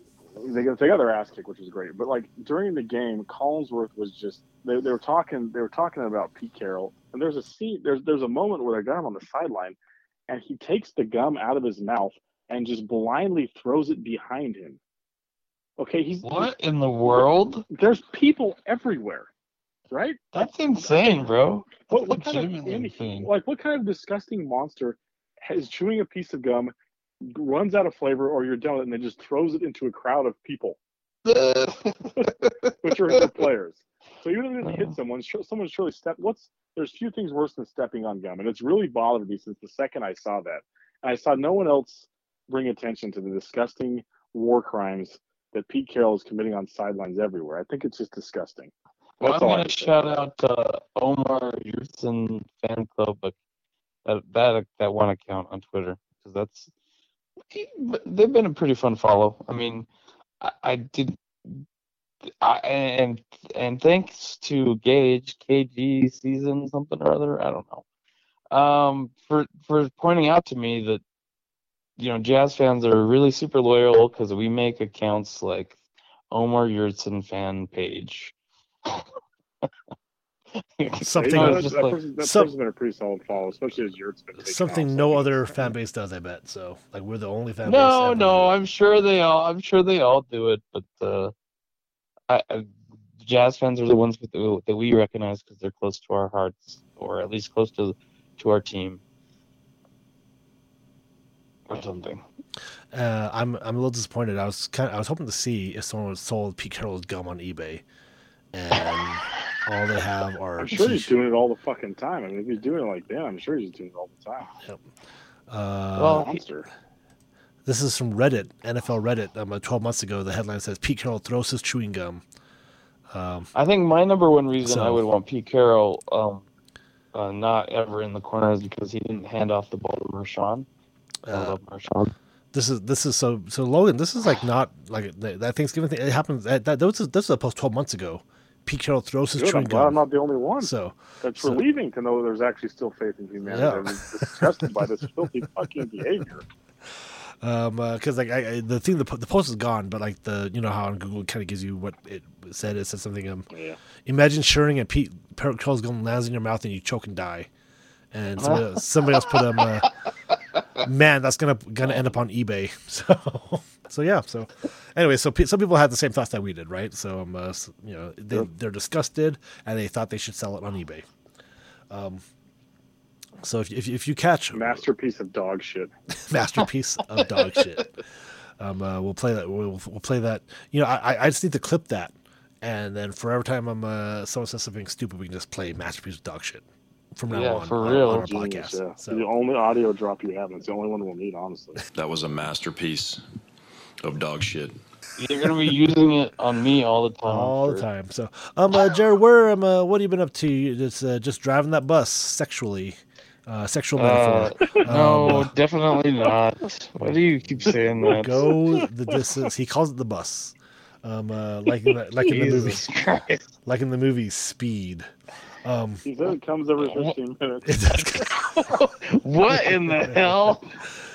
E: They got they got their ass kicked, which was great. But like during the game, Collinsworth was just they, they were talking they were talking about Pete Carroll, and there's a scene there's there's a moment where they got him on the sideline, and he takes the gum out of his mouth and just blindly throws it behind him. Okay, he's
D: What in the world?
E: There's people everywhere, right?
D: That's insane, bro.
E: What, what kind of like what kind of disgusting monster is chewing a piece of gum, runs out of flavor, or you're done and then just throws it into a crowd of people, which are the players. So even if it didn't hit someone, sure, someone surely step. What's there's few things worse than stepping on gum, and it's really bothered me since the second I saw that. And I saw no one else bring attention to the disgusting war crimes that Pete Carroll is committing on sidelines everywhere. I think it's just disgusting.
D: Well, I'm gonna
E: have to say.
D: shout out uh, Omer Yurtseven fan club, but that that that one account on Twitter because that's they've been a pretty fun follow. I mean, I, I did, I, and and thanks to Gage KG season something or other, I don't know, um, for for pointing out to me that you know Jazz fans are really super loyal because we make accounts like Omer Yurtseven fan page.
C: Something-
E: You know,
D: I was
E: that,
D: just
E: that
D: like-
E: person, that
C: some-
E: person's been a pretty solid follow, especially as Yurt's
C: Something
E: off,
C: no
E: so-
C: other fan base does, I bet. So, like, we're the only fan base.
D: No,
C: ever
D: no,
C: to do it.
D: I'm sure they all. I'm sure they all do it, but uh, I, I, jazz fans are the ones that, that we recognize because they're close to our hearts, or at least close to to our team, or something.
C: Uh, I'm I'm a little disappointed. I was kind of, I was hoping to see if someone had sold Pete Carroll's gum on eBay, and all they have are.
E: I'm sure he's doing it all the fucking time. I mean, if he's doing it like that, I'm sure he's doing it all the time.
C: uh,
D: Well, he-
E: Monster.
C: this is from Reddit, NFL Reddit. Um, uh, 12 months ago, the headline says Pete Carroll throws his chewing gum. Um,
D: I think my number one reason I would want Pete Carroll um, uh, not ever in the corner is because he didn't hand off the ball to Rashawn. I
C: Uh,
D: love Marshawn.
C: this is this is so so Logan. This is like not like that that Thanksgiving thing. It happened. That, that, that was this was a post twelve months ago. Throws his
E: Good, I'm
C: chewing
E: glad I'm not the only one.
C: So
E: That's
C: so-
E: relieving to know there's actually still faith in humanity.
C: Yeah.
E: I'm disgusted by this filthy fucking behavior.
C: um because like I, I the thing the the post is gone, but like the you know how on Google kind of gives you what it said. It said something um
E: Yeah.
C: imagine sharing and Pete Carroll's gum lands in your mouth and you choke and die. And somebody, else- somebody else put um uh, man that's gonna gonna end up on eBay. So so yeah so anyway so pe- some people had the same thoughts that we did right so um uh, s- you know they, they're disgusted and they thought they should sell it on eBay. Um. So if if, if you catch
E: Masterpiece of dog shit.
C: masterpiece of dog shit. Um, uh, we'll play that. We'll, we'll play that. You know, I, I just need to clip that, and then for every time I'm uh, someone says something stupid, we can just play masterpiece of dog shit from now
D: Yeah,
C: on
D: for
C: on,
D: real.
C: on our
E: Genius,
C: podcast.
E: yeah.
C: So
E: The only audio drop you have, and it's the only one we'll need, honestly.
B: That was a masterpiece of dog shit.
D: You're gonna be using it on me all the time.
C: all the time. So, um, uh, Jared, where um, uh, what have you been up to? You Just uh, just driving that bus sexually, uh, sexual
D: Uh,
C: metaphor.
D: no,
C: Um,
D: definitely not. Why do you keep saying that?
C: go the distance. He calls it the bus. Um, uh, like in the, like in the movie,
D: Christ.
C: like in the movie Speed. Um,
E: He said it comes every 15 minutes.
C: it does.
D: What in the hell?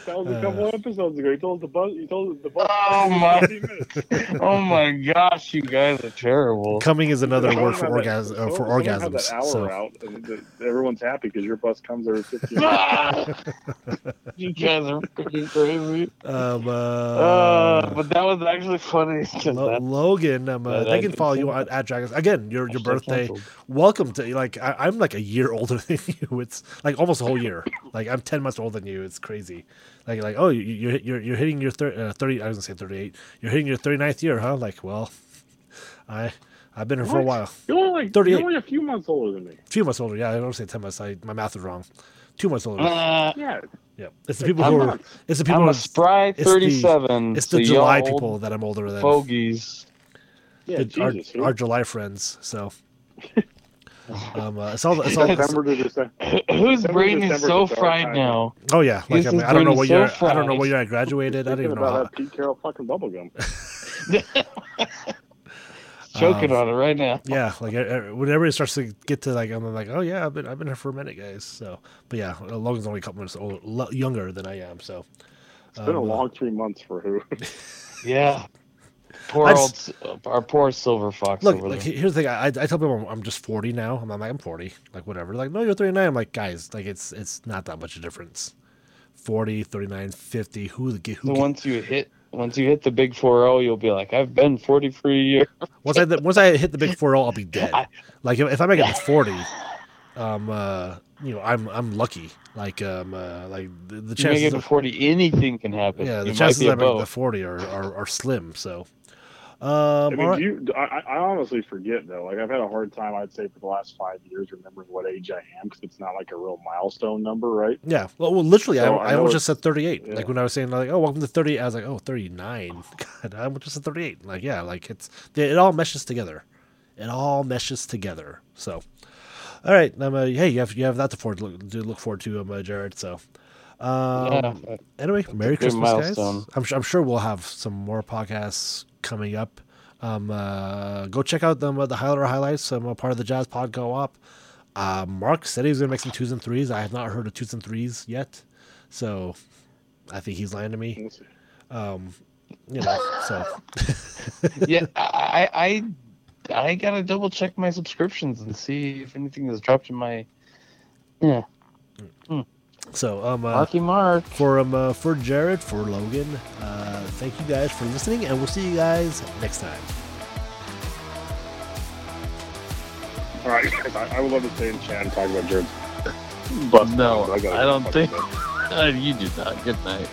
E: That was a
C: Uh,
E: couple episodes ago. He told us the bus. He told us the bus.
D: Oh my- Oh my gosh, you guys are terrible.
C: Coming is another
E: Someone
C: word for orgasm uh, for
E: someone had
C: orgasms.
E: That hour
C: So
E: out, and the, everyone's happy because your bus comes every 15 minutes.
D: you guys are freaking crazy.
C: um, uh,
D: Uh, but that was actually funny.
C: Lo- Logan, um, uh,
D: that
C: they can follow you
D: canceled.
C: at, at Dragons again. Your your birthday.
D: canceled.
C: Welcome to like I, I'm like a year older than you. It's like almost a whole year. Like I'm ten months older than you. It's crazy. Like like oh you, you're you're you're hitting your thir- uh, thirty. I was gonna say thirty eight. You're hitting your 39th year, huh? Like well, I I've been here for a while.
E: You're only,
C: 38.
E: you're only a few months older than me.
C: A few months older. Yeah, I don't say ten months. I, my math is wrong. Two months older.
D: Uh,
E: Yeah.
C: yeah, it's the people
D: I'm
C: who are.
E: not-
C: It's the people.
D: I'm a
C: who-
D: spry
C: it's the-
D: 37.
C: It's
D: so
C: the July people that I'm older than.
D: Fogies.
E: Yeah,
C: the- our,
E: Jesus. who?
C: our July friends. So, um, uh, it's all. It's all. It's,
E: September to December.
D: Whose brain is so fried
E: time.
D: now?
C: oh yeah, like I, mean, I don't know what
D: so
C: year. I don't know
D: fried.
C: what year I graduated. I don't even know.
E: about
C: How,
E: that Pete Carroll fucking bubblegum.
D: Choking
C: Um,
D: on it right now.
C: yeah, like uh, uh, when everybody starts to get to like, I'm like, oh yeah, I've been I've been here for a minute, guys. So, but yeah, Logan's only a couple minutes older, younger than I am. So,
E: It's been a
C: um,
E: long three months for who.
D: Yeah. Poor old,
C: just-
D: our poor silver fox
C: Look,
D: over
C: like
D: there.
C: here's the thing. I, I tell people I'm, I'm just 40 now. I'm like I'm 40, like whatever. Like no, you're 39. I'm like guys, like it's it's not that much of a difference. 40, 39, 50. Who the who?
D: So once you hit, once you hit the big four zero, you'll be like, I've been forty for a year.
C: Once I once I hit the big four zero, I'll be dead.
D: I-
C: Like if, if I make it to 40, um, uh, you know, I'm I'm lucky. Like um, uh, like the, the
D: You make
C: chances.
D: it to
C: Of,
D: forty, anything can happen.
C: yeah, the
D: You
C: chances I make it to 40 are, are, are slim. So, um,
E: I mean,
C: all right.
E: do you, I, I honestly forget though. Like I've had a hard time, I'd say, for the last five years remembering what age I am because it's not like a real milestone number, right?
C: Yeah. Well, well literally,
E: So
C: I,
E: I
C: I
E: know
C: almost just
E: it's-
C: said 38.
E: yeah.
C: Like when I was saying, like, oh, welcome to 30, I was like, oh, 39. God, I almost just said 38. Like, yeah, like it's, it all meshes together. It all meshes together. So, all right. Um, uh, hey, you have, you have that to, forward, look, to look forward to, um, uh, Jared. So, um,
D: Yeah.
C: anyway, Merry Christmas,
D: milestone.
C: guys. I'm, su- I'm sure we'll have some more podcasts coming up. Um, uh, go check out them, uh, the highlighter highlights. I'm a part of the Jazz Pod Co-op. Uh, Mark said he was gonna make some twos and threes. I have not heard of twos and threes yet, so I think he's lying to me.
E: We'll.
C: Um, you know, so
D: yeah, I, I, I gotta double check my subscriptions and see if anything has dropped in my. Yeah,
C: so um, uh,
D: Marky Mark.
C: for um, uh, for Jared, for Logan, uh, thank you guys for listening, and we'll see you guys next time.
E: All right, I, I would love to stay in chat and talk about Jared's But
D: No,
E: but gotta
D: I don't think. you do not. Good night.